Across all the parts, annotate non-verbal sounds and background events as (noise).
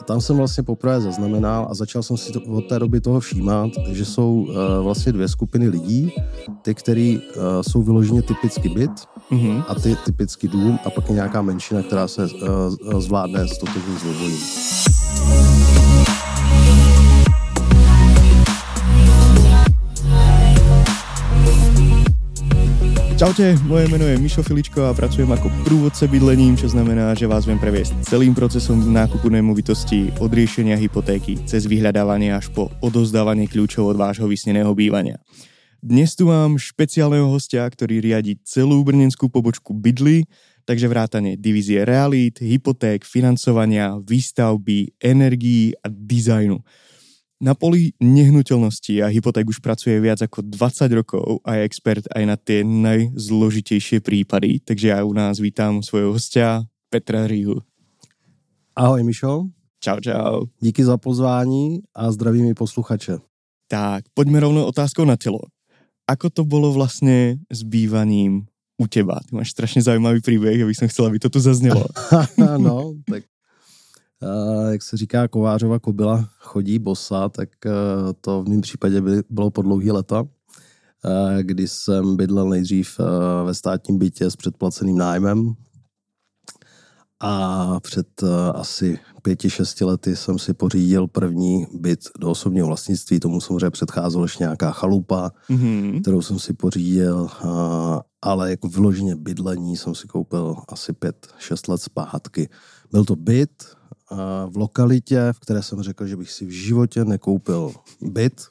A tam jsem vlastně poprvé zaznamenal a začal jsem si to, od té doby toho všímat, že jsou uh, vlastně dvě skupiny lidí. Ty, který uh, jsou vyloženě typicky byt mm-hmm. a ty typicky dům a pak je nějaká menšina, která se uh, zvládne s obojím. Čaute, moje meno je Mišo Filičko a pracujem ako průvodce bydlením, čo znamená, že vás viem previesť celým procesom nákupu nemovitosti od riešenia hypotéky cez vyhľadávanie až po odozdávanie kľúčov od vášho vysneného bývania. Dnes tu mám špeciálneho hostia, ktorý riadi celú brnenskú pobočku Bydly, takže vrátane divízie realít, hypoték, financovania, výstavby, energií a dizajnu. Na poli nehnuteľnosti a hypoték už pracuje viac ako 20 rokov a je expert aj na tie najzložitejšie prípady, takže ja u nás vítám svojho hostia Petra Ríhu. Ahoj Mišo. Čau, čau. Díky za pozvání a zdravím i posluchače. Tak, poďme rovno otázkou na telo. Ako to bolo vlastne s bývaním u teba? Ty máš strašně zajímavý příběh, já bych som chcela, aby to tu zaznělo. (laughs) no, tak jak se říká, Kovářova kobila chodí bosa, tak eh, to v mém případě by, bylo po dlouhý leta, eh, kdy jsem bydlel nejdřív eh, ve státním bytě s předplaceným nájmem a před asi pěti, šesti lety jsem si pořídil první byt do osobního vlastnictví, tomu samozřejmě předcházela ještě nějaká chalupa, mm-hmm. kterou jsem si pořídil, ale jako vyloženě bydlení jsem si koupil asi pět, šest let zpátky. Byl to byt, v lokalitě, v které jsem řekl, že bych si v životě nekoupil byt,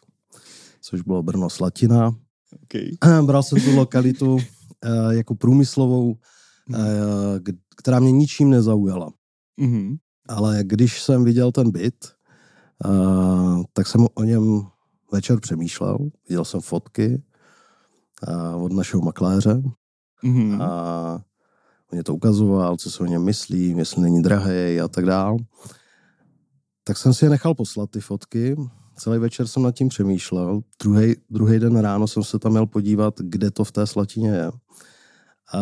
což bylo Brno Slatina. Okay. (clears throat) Bral jsem tu lokalitu eh, jako průmyslovou, mm. která mě ničím nezaujala. Mm-hmm. Ale když jsem viděl ten byt, eh, tak jsem o něm večer přemýšlel. Viděl jsem fotky od našeho makléře mm-hmm. a mě to ukazoval, co se o něm myslí, jestli není drahý a tak dál. Tak jsem si je nechal poslat ty fotky. Celý večer jsem nad tím přemýšlel. Druhý, druhý den ráno jsem se tam měl podívat, kde to v té slatině je. A,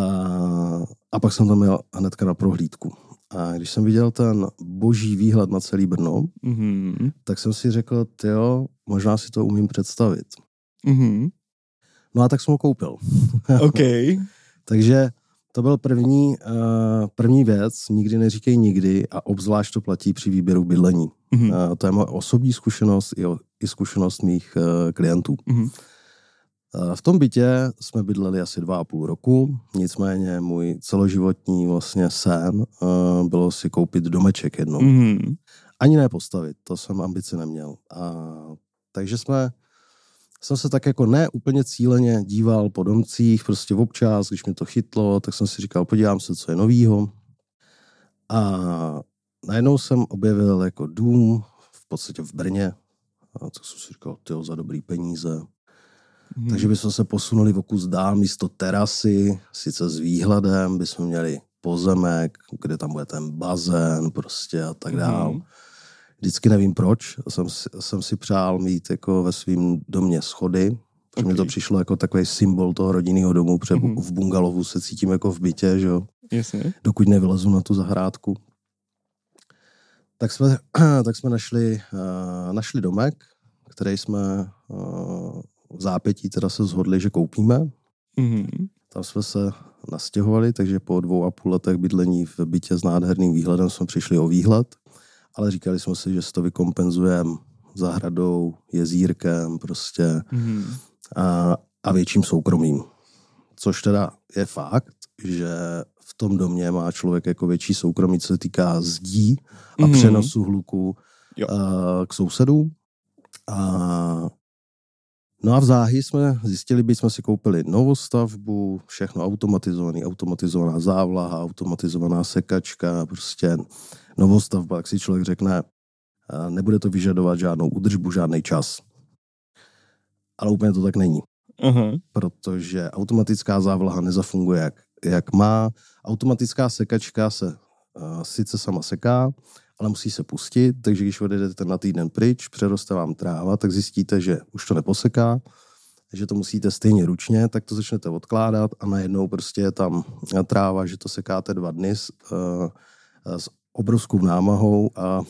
a pak jsem tam měl hnedka na prohlídku. A když jsem viděl ten boží výhled na celý Brno, mm-hmm. tak jsem si řekl, jo, možná si to umím představit. Mm-hmm. No a tak jsem ho koupil. OK. (laughs) Takže to byl první, uh, první věc, nikdy neříkej nikdy a obzvlášť to platí při výběru bydlení. Mm-hmm. Uh, to je moje osobní zkušenost i, i zkušenost mých uh, klientů. Mm-hmm. Uh, v tom bytě jsme bydleli asi dva a půl roku, nicméně můj celoživotní vlastně sen uh, bylo si koupit domeček jednou. Mm-hmm. Ani ne postavit, to jsem ambici neměl. Uh, takže jsme jsem se tak jako ne úplně cíleně díval po domcích, prostě občas, když mi to chytlo, tak jsem si říkal, podívám se, co je novýho. A najednou jsem objevil jako dům v podstatě v Brně, a tak jsem si říkal, tyjo, za dobrý peníze. Hmm. Takže bychom se posunuli v kus dál místo terasy, sice s výhledem, bychom měli pozemek, kde tam bude ten bazén prostě a tak dál. Hmm vždycky nevím proč, jsem si, jsem si přál mít jako ve svém domě schody, protože okay. mi to přišlo jako takový symbol toho rodinného domu, protože mm-hmm. v bungalovu se cítím jako v bytě, že jo. Jasně. Dokud nevylezu na tu zahrádku. Tak jsme, (clears throat) tak jsme našli, uh, našli domek, který jsme uh, v zápětí teda se zhodli, že koupíme. Mm-hmm. Tam jsme se nastěhovali, takže po dvou a půl letech bydlení v bytě s nádherným výhledem jsme přišli o výhled ale říkali jsme si, že si to vykompenzujeme zahradou, jezírkem prostě mm-hmm. a, a větším soukromím. Což teda je fakt, že v tom domě má člověk jako větší soukromí, co se týká zdí a mm-hmm. přenosu hluku jo. a, k sousedům. A No a v záhy jsme zjistili, by jsme si koupili novou stavbu, všechno automatizovaný, automatizovaná závlaha, automatizovaná sekačka, prostě novostavba, jak si člověk řekne, nebude to vyžadovat žádnou údržbu, žádný čas. Ale úplně to tak není. Uh-huh. Protože automatická závlaha nezafunguje jak, jak má. Automatická sekačka se uh, sice sama seká, ale musí se pustit, takže když odjedete na týden pryč, přeroste vám tráva, tak zjistíte, že už to neposeká, že to musíte stejně ručně, tak to začnete odkládat a najednou prostě je tam tráva, že to sekáte dva dny s, uh, s obrovskou námahou a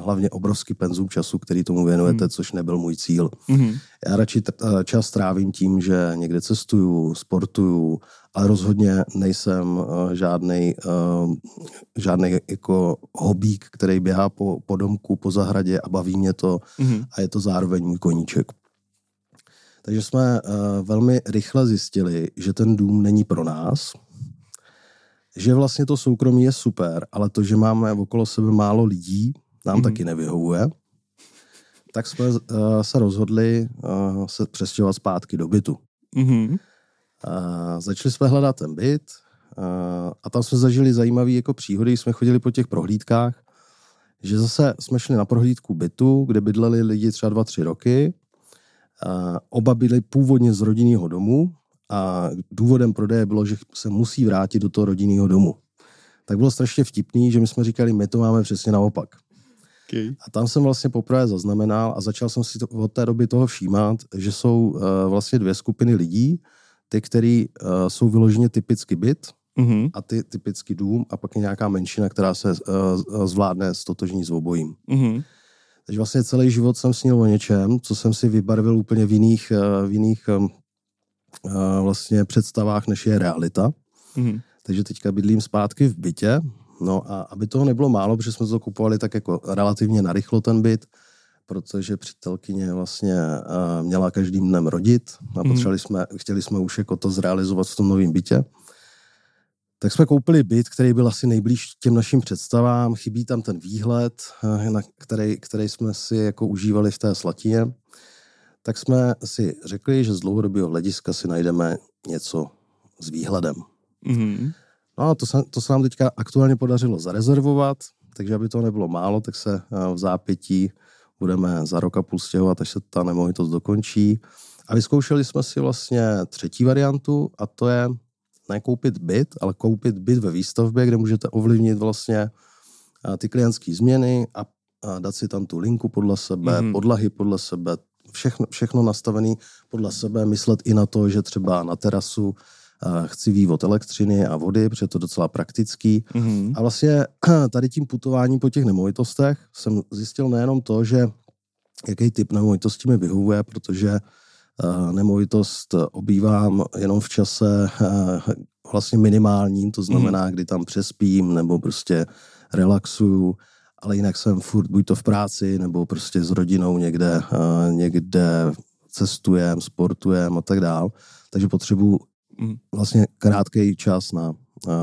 hlavně obrovský penzum času, který tomu věnujete, mm. což nebyl můj cíl. Mm. Já radši t- čas trávím tím, že někde cestuju, sportuju, ale rozhodně nejsem žádný uh, žádný jako hobík, který běhá po, po domku, po zahradě a baví mě to mm. a je to zároveň můj koníček. Takže jsme velmi rychle zjistili, že ten dům není pro nás, že vlastně to soukromí je super, ale to, že máme okolo sebe málo lidí, nám mm. taky nevyhovuje. Tak jsme uh, se rozhodli uh, se přestěhovat zpátky do bytu. Mm-hmm. Uh, začali jsme hledat ten byt uh, a tam jsme zažili zajímavé jako příhody, jsme chodili po těch prohlídkách, že zase jsme šli na prohlídku bytu, kde bydleli lidi třeba dva, tři roky. Uh, oba byli původně z rodinného domu, a důvodem prodeje bylo, že se musí vrátit do toho rodinného domu. Tak bylo strašně vtipný, že my jsme říkali, my to máme přesně naopak. Okay. A tam jsem vlastně poprvé zaznamenal a začal jsem si to, od té doby toho všímat, že jsou uh, vlastně dvě skupiny lidí, ty, který uh, jsou vyloženě typicky byt mm-hmm. a ty typicky dům a pak je nějaká menšina, která se uh, zvládne stotožní s obojím. Mm-hmm. Takže vlastně celý život jsem snil o něčem, co jsem si vybarvil úplně v jiných, uh, v jiných um, vlastně představách, než je realita. Mm-hmm. Takže teďka bydlím zpátky v bytě. No a aby toho nebylo málo, protože jsme to kupovali tak jako relativně narychlo ten byt, protože přítelkyně vlastně uh, měla každým dnem rodit a mm. potřebovali jsme, chtěli jsme už jako to zrealizovat v tom novém bytě. Tak jsme koupili byt, který byl asi nejblíž těm našim představám. Chybí tam ten výhled, na který, který jsme si jako užívali v té slatině tak jsme si řekli, že z dlouhodobého hlediska si najdeme něco s výhledem. Mm-hmm. No a to se, to se nám teďka aktuálně podařilo zarezervovat, takže aby to nebylo málo, tak se eh, v zápětí budeme za rok a půl stěhovat, až se ta nemovitost dokončí. A vyzkoušeli jsme si vlastně třetí variantu a to je nekoupit byt, ale koupit byt ve výstavbě, kde můžete ovlivnit vlastně eh, ty klientské změny a, dát si tam tu linku podle sebe, mm. podlahy podle sebe, všechno, všechno nastavené podle sebe, myslet i na to, že třeba na terasu uh, chci vývod elektřiny a vody, protože je to docela praktický. Mm-hmm. A vlastně (clears throat) tady tím putováním po těch nemovitostech jsem zjistil nejenom to, že jaký typ nemovitosti mi vyhovuje, protože uh, nemovitost obývám jenom v čase uh, vlastně minimálním, to znamená, mm. kdy tam přespím nebo prostě relaxuju ale jinak jsem furt buď to v práci, nebo prostě s rodinou někde, uh, někde cestujem, sportujem a tak dál. Takže potřebuji mm. vlastně krátký čas na uh,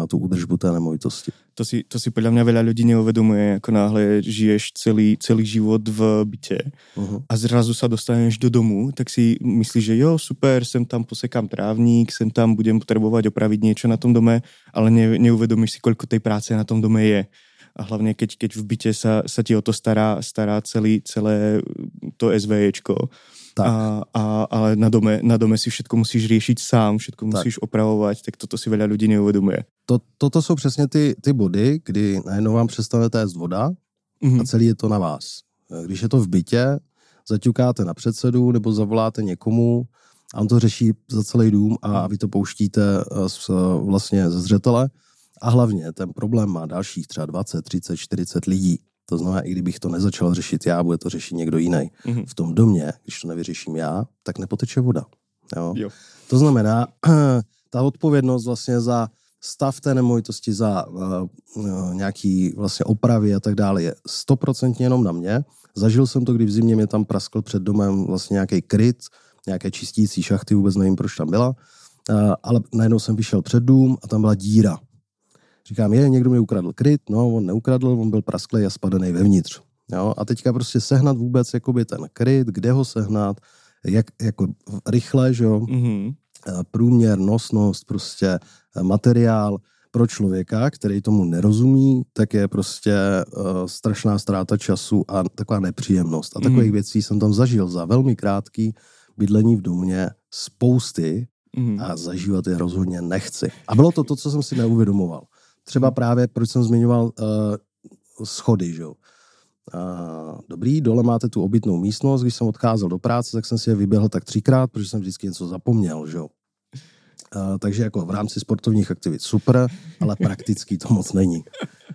tu údržbu té nemovitosti. To si, to si podľa mňa veľa ľudí neuvedomuje, ako náhle žiješ celý, celý život v byte uh-huh. a zrazu sa dostaneš do domu, tak si myslíš, že jo, super, sem tam posekám trávník, sem tam budem potrebovať opraviť niečo na tom dome, ale ne, neuvedomíš si, koľko tej práce na tom dome je a hlavně keď, keď v bytě sa, sa ti o to stará, stará celý, celé to SVJčko. Tak. A, a, ale na dome, na dome si všetko musíš řešit sám, všetko tak. musíš opravovat, tak toto si veľa lidí neuvědomuje. To, toto jsou přesně ty, ty body, kdy najednou vám přestane téct voda mm-hmm. a celý je to na vás. Když je to v bytě, zaťukáte na předsedu nebo zavoláte někomu a on to řeší za celý dům a vy to pouštíte z, vlastně ze zřetele, a hlavně ten problém má dalších třeba 20, 30, 40 lidí. To znamená, i kdybych to nezačal řešit já, bude to řešit někdo jiný. Mm-hmm. V tom domě, když to nevyřeším já, tak nepoteče voda. Jo? Jo. To znamená, (clears throat) ta odpovědnost vlastně za stav té nemovitosti, za uh, nějaký vlastně opravy a tak dále je stoprocentně jenom na mě. Zažil jsem to, kdy v zimě mě tam praskl před domem vlastně nějaký kryt, nějaké čistící šachty, vůbec nevím, proč tam byla, uh, ale najednou jsem vyšel před dům a tam byla díra. Říkám, je, někdo mi ukradl kryt, no, on neukradl, on byl prasklý a spadený vevnitř. Jo? A teďka prostě sehnat vůbec jakoby ten kryt, kde ho sehnat, jak, jako rychle, že jo, mm-hmm. průměr, nosnost, prostě eh, materiál pro člověka, který tomu nerozumí, tak je prostě uh, strašná ztráta času a taková nepříjemnost. A takových mm. věcí jsem tam zažil za velmi krátký bydlení v domě spousty mm. a zažívat je rozhodně nechci. A bylo to to, co jsem si neuvědomoval. Třeba právě, proč jsem zmiňoval uh, schody, že jo. Uh, dobrý, dole máte tu obytnou místnost, když jsem odcházel do práce, tak jsem si je vyběhl tak třikrát, protože jsem vždycky něco zapomněl, že jo. Uh, takže jako v rámci sportovních aktivit super, ale praktický to moc není.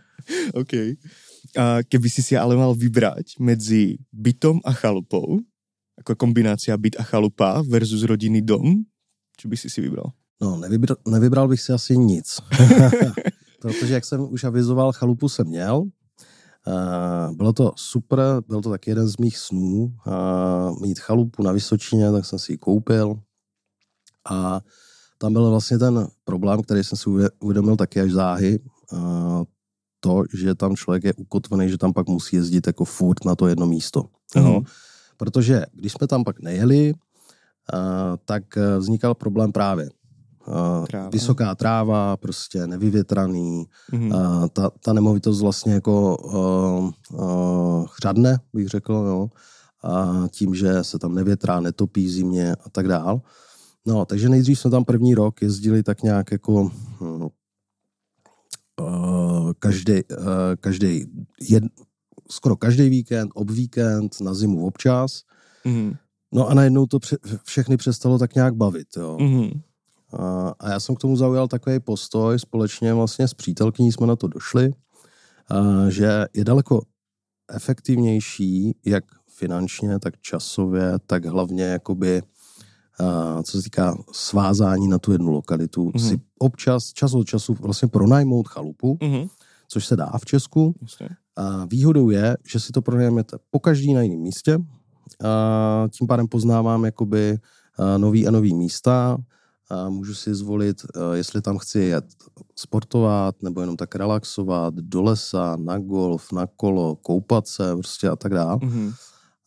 (laughs) OK. A keby si si ale mal vybrať medzi bytom a chalupou, jako kombinácia byt a chalupa versus rodinný dom, čo by si si vybral? No, nevybral, nevybral bych si asi nic. (laughs) Protože, jak jsem už avizoval, chalupu jsem měl. Bylo to super, byl to taky jeden z mých snů. Mít chalupu na Vysočině, tak jsem si ji koupil. A tam byl vlastně ten problém, který jsem si uvědomil taky až záhy. To, že tam člověk je ukotvený, že tam pak musí jezdit jako furt na to jedno místo. Mm. No? Protože když jsme tam pak nejeli, tak vznikal problém právě Tráva. vysoká tráva, prostě nevyvětraný, mm-hmm. ta, ta nemovitost vlastně jako uh, uh, chřadne, bych řekl, jo, a tím, že se tam nevětrá, netopí zimně a tak dál. No, takže nejdřív jsme tam první rok jezdili tak nějak jako hm, uh, každý, uh, každý jed, skoro každý víkend, ob víkend, na zimu občas. Mm-hmm. No a najednou to pře- všechny přestalo tak nějak bavit, jo. Mm-hmm. A, já jsem k tomu zaujal takový postoj, společně vlastně s přítelkyní jsme na to došli, že je daleko efektivnější, jak finančně, tak časově, tak hlavně jakoby, co se týká svázání na tu jednu lokalitu, mm-hmm. si občas, čas od času vlastně pronajmout chalupu, mm-hmm. což se dá v Česku. A výhodou je, že si to pronajmete po každý na jiném místě, a tím pádem poznávám jakoby nový a nový místa, a můžu si zvolit, eh, jestli tam chci jet sportovat, nebo jenom tak relaxovat, do lesa, na golf, na kolo, koupat se prostě a tak dále. Mm-hmm.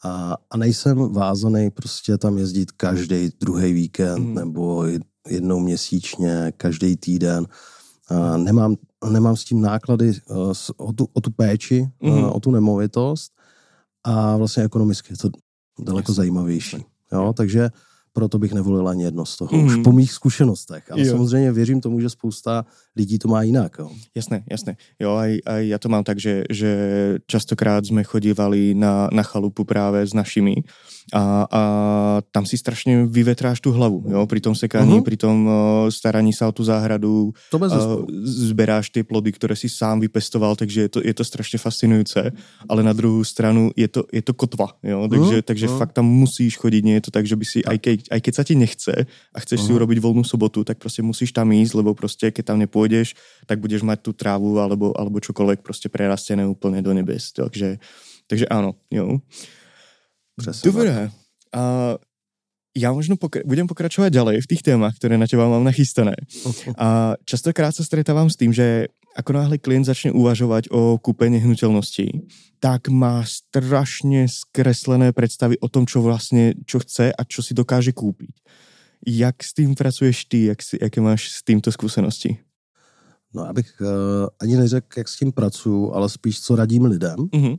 A, a nejsem vázaný prostě tam jezdit každý druhý víkend mm-hmm. nebo jednou měsíčně, každý týden. A nemám, nemám s tím náklady uh, o, tu, o tu péči, uh, o tu nemovitost a vlastně ekonomicky je to daleko yes. zajímavější. Jo, takže proto bych nevolil ani jedno z toho, mm. už po mých zkušenostech. Ale jo. samozřejmě věřím tomu, že spousta lidí to má jinak. Jo. Jasné, jasné. Jo, aj, aj ja to mám tak, že, že častokrát jsme chodívali na, na chalupu právě s našimi a, a tam si strašně vyvetráš tu hlavu, jo, pri tom sekaní, uh-huh. pri tom uh, staraní sa o tu záhradu, to bez uh, zberáš ty plody, které si sám vypestoval, takže je to, je to strašně fascinující, ale na druhou stranu je to, je to kotva, jo, takže, uh-huh. takže uh-huh. fakt tam musíš chodit, nie je to tak, že by si, aj, keď, aj keď sa ti nechce a chceš uh-huh. si urobiť volnou sobotu, tak prostě musíš tam jít, lebo prostě, keď tam nepůjdeš, tak budeš mať tu trávu alebo, alebo čokoľvek prostě prerastené úplně do nebes, takže, takže áno, jo. Přesně Dobré. A já možno pokra- budem pokračovat ďalej v těch témach, které na těba mám nachystané. (laughs) A častokrát se stretávám s tím, že ako náhle klient začne uvažovat o kúpení hnutelností, tak má strašně skreslené představy o tom, čo vlastně, čo chce a čo si dokáže koupit. Jak s tím pracuješ ty? Jak si, jaké máš s tímto zkušenosti? No, abych uh, ani neřekl, jak s tím pracuju, ale spíš, co radím lidem. Mm-hmm.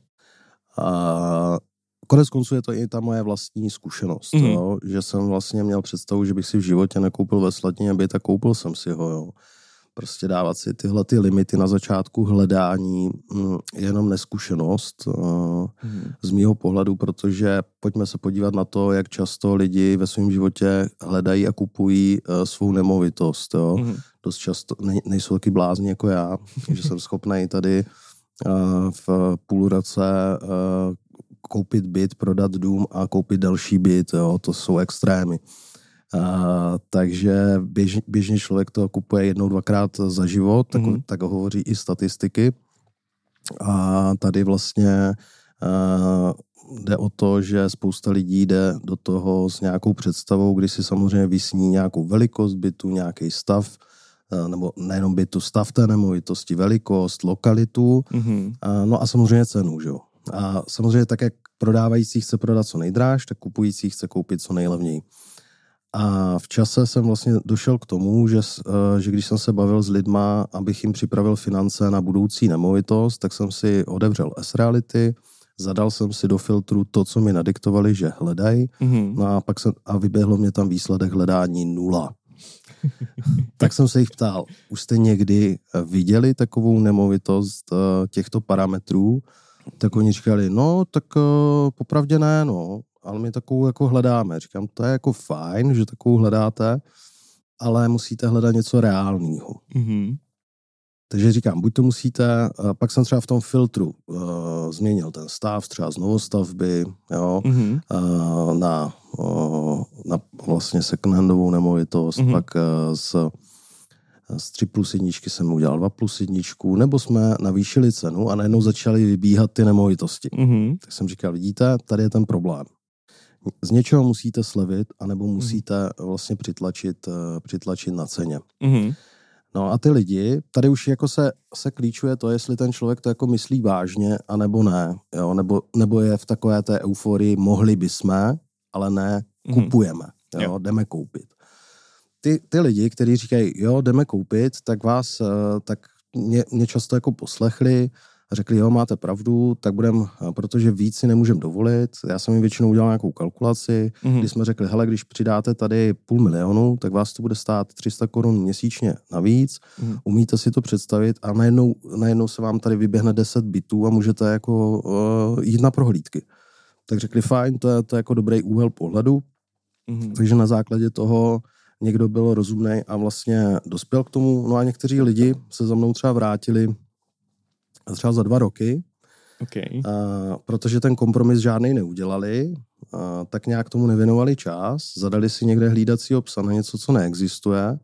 A konec konců je to i ta moje vlastní zkušenost, mm. jo, že jsem vlastně měl představu, že bych si v životě nekoupil ve Slatině byt a koupil jsem si ho, jo. Prostě dávat si tyhle ty limity na začátku hledání mm, jenom neskušenost uh, mm. z mýho pohledu, protože pojďme se podívat na to, jak často lidi ve svém životě hledají a kupují uh, svou nemovitost, jo. Mm. Dost často ne, nejsou taky blázni jako já, (laughs) že jsem schopný tady uh, v půl roce koupit byt, prodat dům a koupit další byt, jo, to jsou extrémy. A, takže běž, běžně člověk to kupuje jednou, dvakrát za život, tak, mm-hmm. tak hovoří i statistiky. A tady vlastně a, jde o to, že spousta lidí jde do toho s nějakou představou, kdy si samozřejmě vysní nějakou velikost bytu, nějaký stav, nebo nejenom bytu, stav té nemovitosti, velikost, lokalitu, mm-hmm. a, no a samozřejmě cenu, že jo. A samozřejmě tak, jak prodávající chce prodat co nejdráž, tak kupující chce koupit co nejlevněji. A v čase jsem vlastně došel k tomu, že, eh, že když jsem se bavil s lidma, abych jim připravil finance na budoucí nemovitost, tak jsem si otevřel S-Reality, zadal jsem si do filtru to, co mi nadiktovali, že hledají, mm-hmm. no a pak jsem, a vyběhlo mě tam výsledek hledání nula. (laughs) tak jsem se jich ptal, už jste někdy viděli takovou nemovitost eh, těchto parametrů? tak oni říkali, no, tak popravdě ne, no, ale my takovou jako hledáme. Říkám, to je jako fajn, že takovou hledáte, ale musíte hledat něco reálného. Mm-hmm. Takže říkám, buď to musíte, pak jsem třeba v tom filtru uh, změnil ten stav, třeba z novostavby, jo, mm-hmm. uh, na, uh, na vlastně second-handovou nemovitost, mm-hmm. pak uh, z, z 3 plus jedničky jsem udělal 2 plus jedničku, nebo jsme navýšili cenu a najednou začaly vybíhat ty nemovitosti. Mm-hmm. Tak jsem říkal, vidíte, tady je ten problém. Z něčeho musíte slevit, anebo mhm. musíte mm-hmm. vlastně přitlačit, uh, přitlačit na ceně. Mm-hmm. No a ty lidi, tady už jako se, se klíčuje to, jestli ten člověk to jako myslí vážně, anebo ne, jo? Nebo, nebo je v takové té euforii, mohli bychom, ale ne, mhm. kupujeme, jo? jo. jdeme koupit. Ty, ty lidi, kteří říkají, jo, jdeme koupit, tak vás, eh, tak mě, mě často jako poslechli, a řekli, jo, máte pravdu, tak budem, protože víc si nemůžeme dovolit. Já jsem jim většinou udělal nějakou kalkulaci, mm-hmm. kdy jsme řekli, hele, když přidáte tady půl milionu, tak vás to bude stát 300 korun měsíčně navíc. Mm-hmm. Umíte si to představit a najednou, najednou se vám tady vyběhne 10 bitů a můžete jako uh, jít na prohlídky. Tak řekli, fajn, to je, to je jako dobrý úhel pohledu. Mm-hmm. Takže na základě toho někdo byl rozumný a vlastně dospěl k tomu. No a někteří lidi se za mnou třeba vrátili třeba za dva roky, okay. a, protože ten kompromis žádný neudělali, a, tak nějak tomu nevěnovali čas, zadali si někde hlídací psa na něco, co neexistuje,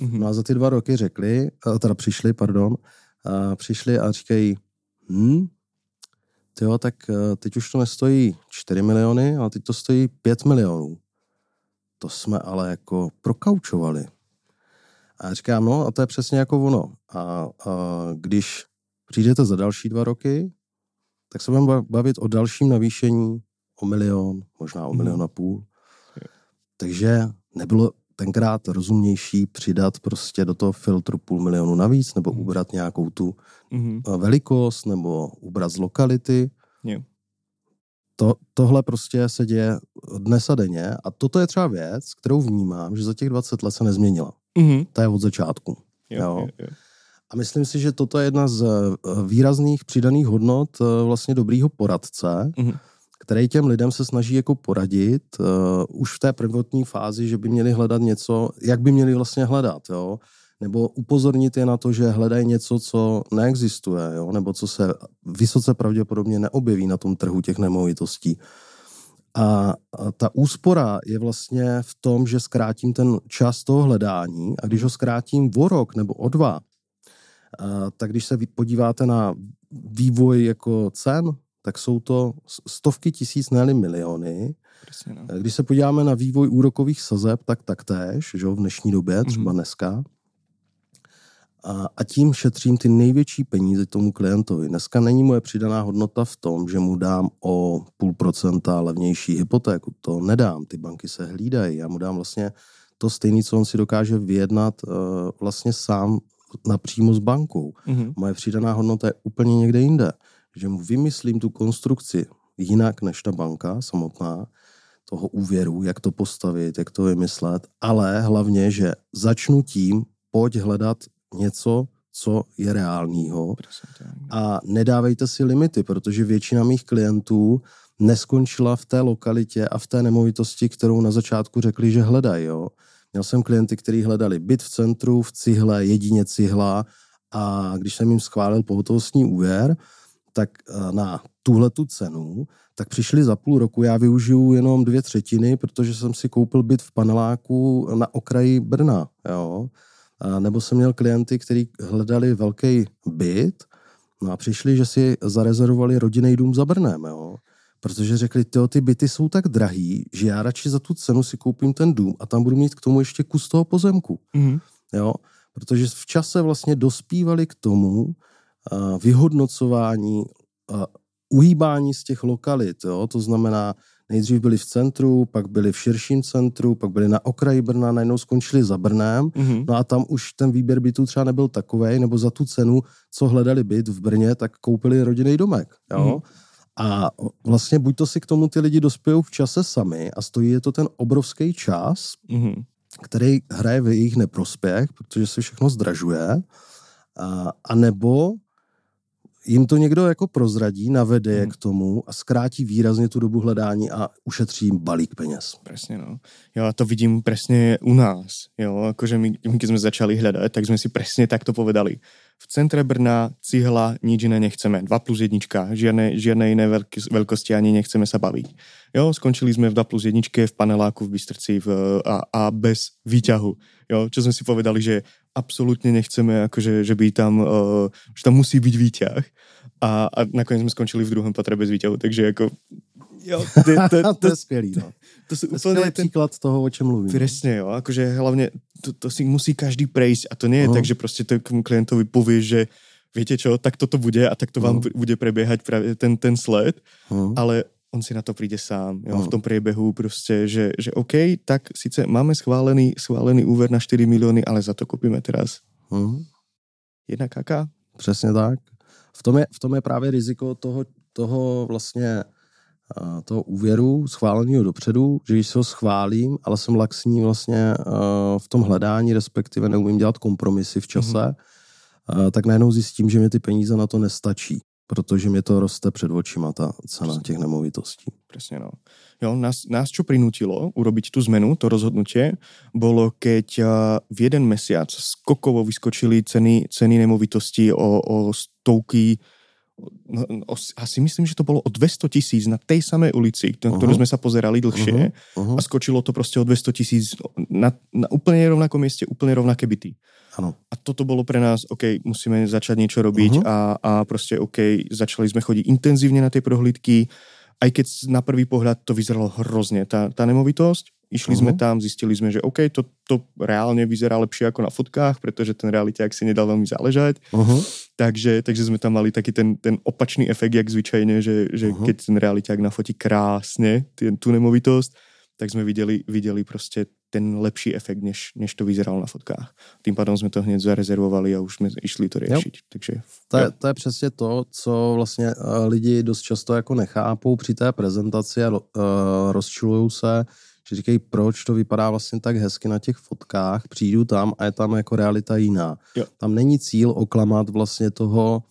mm-hmm. no a za ty dva roky řekli, a teda přišli, pardon, a přišli a říkají, hm, tyjo, tak teď už to nestojí 4 miliony, ale teď to stojí 5 milionů. To jsme ale jako prokaučovali. A říkám, no a to je přesně jako ono. A, a když Přijdete za další dva roky, tak se budeme bavit o dalším navýšení o milion, možná o milion mhm. a půl. Takže nebylo tenkrát rozumnější přidat prostě do toho filtru půl milionu navíc, nebo mhm. ubrat nějakou tu mm-hmm. velikost, nebo ubrat z lokality. Yeah. To, tohle prostě se děje dnes a denně a toto je třeba věc, kterou vnímám, že za těch 20 let se nezměnila. Mm-hmm. To je od začátku. Jo, jo. Jo, jo. A myslím si, že toto je jedna z eh, výrazných přidaných hodnot eh, vlastně dobrýho poradce, mm-hmm. který těm lidem se snaží jako poradit uh, už v té prvotní fázi, že by měli hledat něco, jak by měli vlastně hledat, jo? nebo upozornit je na to, že hledají něco, co neexistuje, jo? nebo co se vysoce pravděpodobně neobjeví na tom trhu těch nemovitostí. A, a ta úspora je vlastně v tom, že zkrátím ten čas toho hledání a když ho zkrátím o rok nebo o dva, tak když se podíváte na vývoj jako cen, tak jsou to stovky tisíc, ne miliony. Přesně, no. Když se podíváme na vývoj úrokových sazeb, tak taktéž, že v dnešní době, mhm. třeba mm-hmm. dneska. A, a tím šetřím ty největší peníze tomu klientovi. Dneska není moje přidaná hodnota v tom, že mu dám o půl procenta levnější hypotéku. To nedám, ty banky se hlídají. Já mu dám vlastně to stejné, co on si dokáže vyjednat uh, vlastně sám napřímo s bankou. Mm-hmm. Moje přidaná hodnota je úplně někde jinde. Že mu vymyslím tu konstrukci jinak než ta banka samotná, toho úvěru, jak to postavit, jak to vymyslet, ale hlavně, že začnu tím, pojď hledat něco, co je reálního a nedávejte si limity, protože většina mých klientů neskončila v té lokalitě a v té nemovitosti, kterou na začátku řekli, že hledají. Jo? Měl jsem klienty, kteří hledali byt v centru, v cihle, jedině cihla. A když jsem jim schválil pohotovostní úvěr, tak eh, na tuhle tu cenu, tak přišli za půl roku, já využiju jenom dvě třetiny, protože jsem si koupil byt v paneláku na okraji Brna, jo. A nebo jsem měl klienty, kteří hledali velký byt, no a přišli, že si zarezervovali rodinný dům za Brnem, jo protože řekli, tyjo, ty byty jsou tak drahý, že já radši za tu cenu si koupím ten dům a tam budu mít k tomu ještě kus toho pozemku. Mm-hmm. Jo? Protože v čase vlastně dospívali k tomu uh, vyhodnocování, uh, uhýbání z těch lokalit. Jo? To znamená, nejdřív byli v centru, pak byli v širším centru, pak byli na okraji Brna, najednou skončili za Brnem, mm-hmm. no a tam už ten výběr bytů třeba nebyl takový, nebo za tu cenu, co hledali byt v Brně, tak koupili rodinný domek. Jo? Mm-hmm. A vlastně buď to si k tomu ty lidi dospějou v čase sami a stojí je to ten obrovský čas, mm-hmm. který hraje v jejich neprospěch, protože se všechno zdražuje, a, a nebo jim to někdo jako prozradí, navede je Hmm. k tomu a zkrátí výrazně tu dobu hledání a ušetří jim balík peněz. Presne, no. Jo, a to vidím presne u nás. Jo, akože my, my keď sme začali hľadať, tak sme si presne takto povedali. V centre Brna cihla, nič iné nechceme. 2 plus jednička, žiadne, žiadne iné veľk- veľkosti ani nechceme sa baviť. Jo, skončili sme v 2 plus jedničke v paneláku v Bystrci v, a, a bez výťahu. Jo, čo sme si povedali, že absolútne nechceme, akože, že by tam, uh, že tam musí byť výťah. A, a nakoniec sme skončili v druhom patre bez výťahu, takže ako Jo, to, to, to, to, je skvělý, no. to sú To je ten příklad toho, o čem mluvím. Presne, jo. Akože hlavne to, to si musí každý prejsť a to nie je No. tak, že proste to tomu klientovi povie, že viete čo, tak toto bude a tak to vám No. bude prebiehať práve ten, ten sled, Hm. ale on si na to príde sám, jo, No. v tom priebehu proste, že, že OK, tak síce máme schválený, schválený úver na 4 milióny, ale za to kúpime teraz Hm. jedna kaká. Přesně tak. V tom je, v tom je právě riziko toho, toho vlastně toho úvěru schváleného dopředu, že když se ho schválím, ale jsem laxní vlastně v tom hledání, respektive neumím dělat kompromisy v čase, a, tak najednou zjistím, že mi ty peníze na to nestačí, protože mi to roste před očima, ta cena těch nemovitostí. Presne, no. Jo, nás, nás čo prinútilo urobiť tú zmenu, to rozhodnutie, bolo, keď a, v jeden mesiac skokovo vyskočili ceny, ceny nemovitostí o, o stovky, no, o, asi myslím, že to bolo o 200 tisíc na tej samej ulici, na ktorú Mhm. sme sa pozerali dlhšie Uh-huh. a skočilo to proste o 200 tisíc na, na úplne rovnakom mieste, úplne rovnaké byty. Ano. A toto bolo pre nás, OK, musíme začať niečo robiť Mhm. a, a proste OK, začali sme chodiť intenzívne na tie prohlídky, aj keď na prvý pohľad to vyzeralo hrozne, tá, tá nemovitosť. Išli sme Mhm. tam, zistili sme, že OK, to, to reálne vyzerá lepšie ako na fotkách, pretože ten realiták si nedal veľmi záležať. Uh-huh. Takže, takže sme tam mali taký ten, ten opačný efekt, jak zvyčajne, že, že Mhm. keď ten realiták nafotí krásne tie, tú nemovitosť, tak sme videli, videli proste ten lepší efekt, než, než to vyzeralo na fotkách. Tým pádom sme to hneď zarezervovali a už sme išli to riešiť. Takže To je, to je přesně to, co vlastně eh, lidi dost často jako nechápou při té prezentaci a uh, rozčilují se, že říkají, proč to vypadá vlastně tak hezky na těch fotkách, přijdu tam a je tam jako realita jiná. Jo. Tam není cíl oklamat vlastně toho,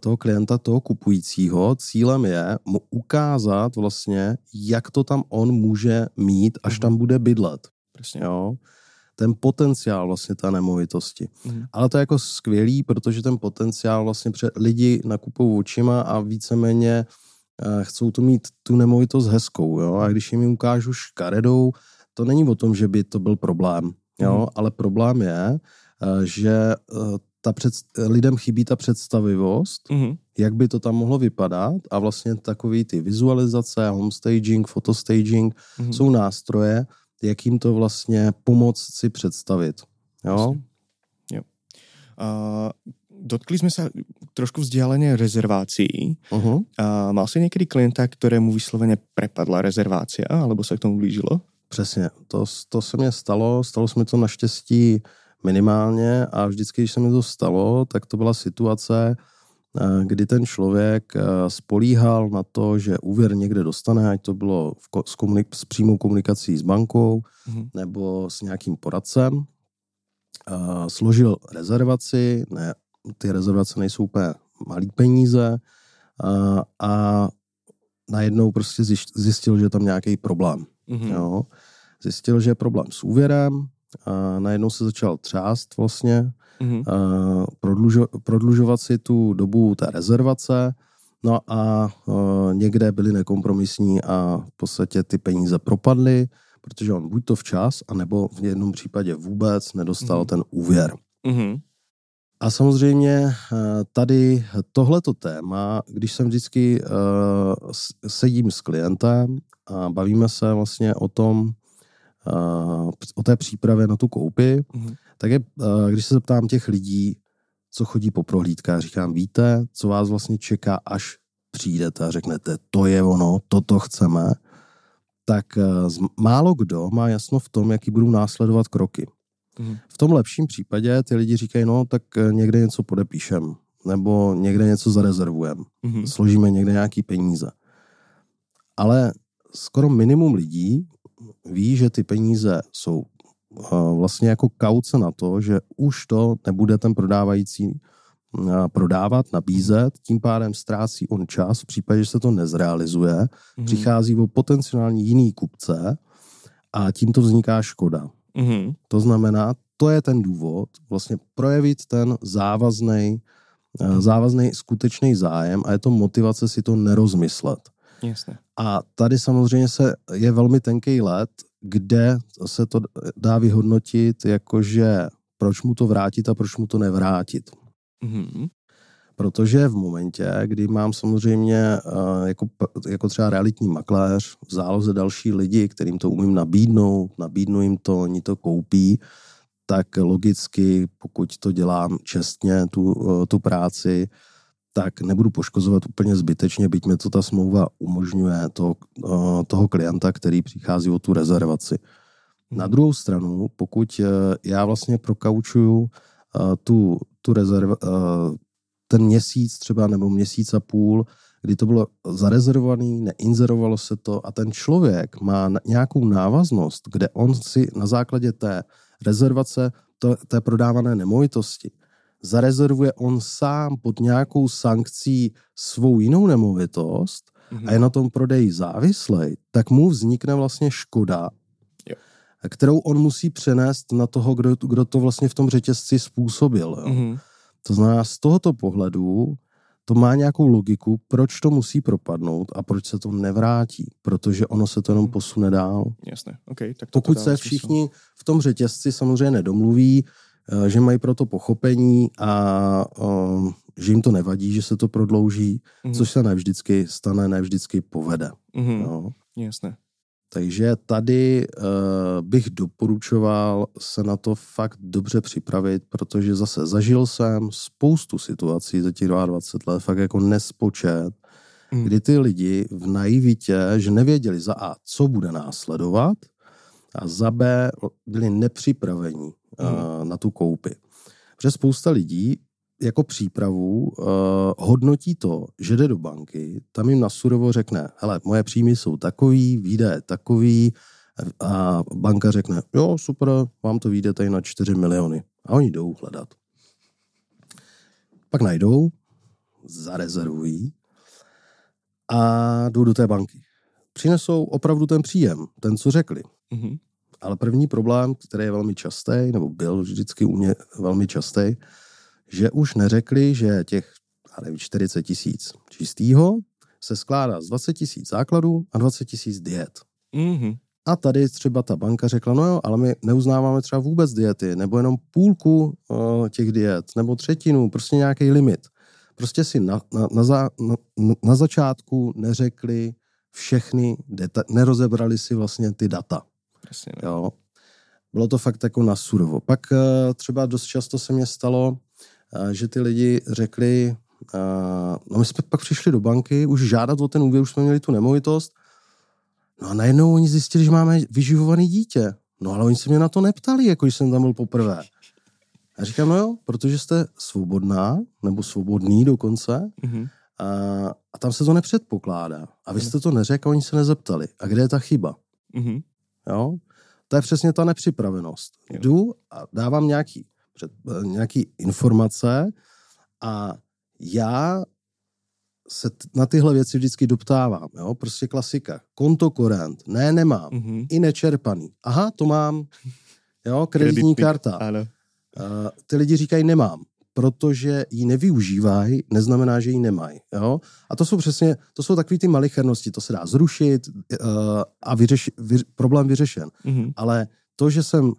toho klienta, toho kupujícího. Cílem je mu ukázat vlastně, jak to tam on může mít, až Mhm. tam bude bydlet. presne. Jo? Ten potenciál vlastně té nemovitosti. Mhm. Ale to je jako skvělý, protože ten potenciál vlastně před lidi nakupují očima a víceméně eh, chcou to mít tu nemovitost hezkou. Jo? A když jim ji ukážu škaredou, to není o tom, že by to byl problém. Jo? Mhm. Ale problém je, eh, že eh, ta před, lidem chybí ta představivost, Mhm. jak by to tam mohlo vypadat a vlastně takový ty vizualizace, homestaging, fotostaging Mhm. jsou nástroje, jak jim to vlastně pomoct si představit. Jo? Presne. Jo. A dotkli sme sa trošku vzdialenie rezervácií. Uh-huh. A mal si niekedy klienta, ktorému vyslovene prepadla rezervácia, alebo sa k tomu blížilo? Přesně, to, to se mně stalo, stalo se mi to naštěstí minimálně a vždycky, když se mi to stalo, tak to byla situace, eh, kdy ten člověk eh, spolíhal na to, že úvěr někde dostane, ať to bylo v, ko- s, komunik- s přímou komunikací s bankou Mhm. nebo s nějakým poradcem, eh, složil rezervaci, ne, ty rezervace nejsou úplně malý peníze eh, a najednou prostě zjistil, že je tam nějaký problém. Mhm. Jo. Zjistil, že je problém s úvěrem, a najednou se začal třást vlastně, Mhm. a prodlužo, prodlužovat si tu dobu té rezervace, no a, a někde byli nekompromisní a v podstatě ty peníze propadly, protože on buď to včas, anebo v jednom případě vůbec nedostal Mhm. ten úvěr. Mhm. A samozřejmě eh, tady tohleto téma, když jsem vždycky uh, sedím s klientem a bavíme se vlastně o tom, uh, o té přípravě na tu koupi, Mhm. tak je, uh, když se zeptám těch lidí, co chodí po prohlídkách, říkám, víte, co vás vlastně čeká, až přijdete a řeknete, to je ono, toto chceme, tak uh, z- málo kdo má jasno v tom, jaký budou následovat kroky. Mhm. V tom lepším případě ty lidi říkají, no tak eh, někde něco podepíšem, nebo někde něco zarezervujeme, Mhm. složíme někde nějaký peníze. Ale skoro minimum lidí ví, že ty peníze jsou eh, vlastně jako kauce na to, že už to nebude ten prodávající prodávat, nabízet, tím pádem ztrácí on čas, v případě, že se to nezrealizuje, mm-hmm. přichází o potenciální jiný kupce a tímto vzniká škoda. Mm-hmm. To znamená, to je ten důvod, vlastně projevit ten závazný, mm-hmm. závazný skutečný zájem a je to motivace si to nerozmyslet. Jasně. A tady samozřejmě se je velmi tenký let, kde se to dá vyhodnotit, jakože proč mu to vrátit a proč mu to nevrátit. Mm-hmm. Protože v momentě, kdy mám samozřejmě uh, jako, jako třeba realitní makléř v záloze další lidi, kterým to umím nabídnout, nabídnu jim to, oni to koupí, tak logicky, pokud to dělám čestně, tu, uh, tu práci, tak nebudu poškozovat úplně zbytečně, byť mi to ta smlouva umožňuje to, uh, toho klienta, který přichází o tu rezervaci. Na druhou stranu, pokud já vlastně prokaučuju tu, tu rezerv, ten měsíc třeba nebo měsíc a půl, kdy to bylo zarezervovaný, neinzerovalo se to a ten člověk má nějakou návaznost, kde on si na základě té rezervace té prodávané nemovitosti zarezervuje on sám pod nějakou sankcí svou jinou nemovitost mm-hmm. a je na tom prodeji závislej, tak mu vznikne vlastně škoda, jo. kterou on musí přenést na toho, kdo, kdo to vlastně v tom řetězci způsobil. Jo. Mm-hmm. To znamená, z tohoto pohledu to má nějakou logiku, proč to musí propadnout a proč se to nevrátí, protože ono se to jenom mhm. posune dál. Jasně, okay, tak to Pokud se všichni v tom řetězci samozřejmě nedomluví, že mají pro to pochopení a um, že jim to nevadí, že se to prodlouží, mm-hmm. což se nevždycky stane, nevždycky povede. Mm-hmm. No. Jasné. Takže tady uh, bych doporučoval se na to fakt dobře připravit, protože zase zažil jsem spoustu situací za těch 22 let, fakt jako nespočet, hmm. kdy ty lidi v naivitě, že nevěděli za A, co bude následovat, a za B byli nepřipravení hmm. na tu koupi. Protože spousta lidí jako přípravu uh, hodnotí to, že jde do banky, tam jim na surovo řekne, hele, moje příjmy jsou takový, výdaje takový a banka řekne, jo, super, vám to vyjde tady na 4 miliony. A oni jdou hledat. Pak najdou, zarezervují a jdou do té banky. Přinesou opravdu ten příjem, ten, co řekli. Mm-hmm. Ale první problém, který je velmi častý, nebo byl vždycky u mě velmi častý, že už neřekli, že těch nevím, 40 tisíc čistýho se skládá z 20 tisíc základů a 20 tisíc diet. Mm-hmm. A tady třeba ta banka řekla, no jo, ale my neuznáváme třeba vůbec diety, nebo jenom půlku uh, těch diet, nebo třetinu, prostě nějaký limit. Prostě si na, na, na, za, na, na začátku neřekli všechny deta- nerozebrali si vlastně ty data. Přesně, jo. Bylo to fakt jako na surovo. Pak uh, třeba dost často se mě stalo, že ty lidi řekli, no my jsme pak přišli do banky, už žádat o ten úvěr, už jsme měli tu nemovitost, no a najednou oni zjistili, že máme vyživovaný dítě. No ale oni se mě na to neptali, jako když jsem tam byl poprvé. A říkám, no jo, protože jste svobodná, nebo svobodný dokonce, mm-hmm. a, a tam se to nepředpokládá. A vy jste to neřekl, oni se nezeptali. A kde je ta chyba? Mm-hmm. Jo? To je přesně ta nepřipravenost. Jo. Jdu a dávám nějaký před, eh, nějaký informace a já se t- na tyhle věci vždycky doptávám, jo, prostě klasika. Konto korent, ne, nemám, mm-hmm. i nečerpaný. Aha, to mám, jo, kreditní Kredit karta. Ano. Uh, ty lidi říkají nemám, protože ji nevyužívají, neznamená, že ji nemají. Jo? A to jsou přesně, to jsou takové ty malichernosti, to se dá zrušit uh, a vyřeš, vy, problém vyřešen. Mm-hmm. Ale to, že jsem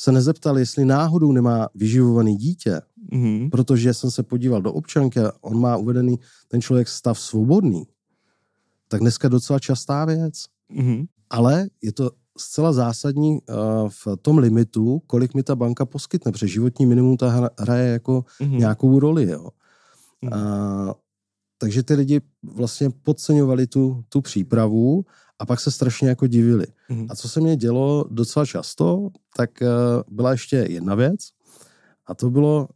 se nezeptal, jestli náhodou nemá vyživovaný dítě, mm-hmm. protože jsem se podíval do občanky a on má uvedený ten člověk stav svobodný, tak dneska docela častá věc. Mm-hmm. Ale je to zcela zásadní uh, v tom limitu, kolik mi ta banka poskytne, protože životní minimum ta hraje jako mm-hmm. nějakou roli. Jo. Mm-hmm. Uh, takže ty lidi vlastně podceňovali tu, tu přípravu a pak se strašně jako divili. Mm-hmm. A co se mě dělo docela často, tak uh, byla ještě jedna věc a to bylo,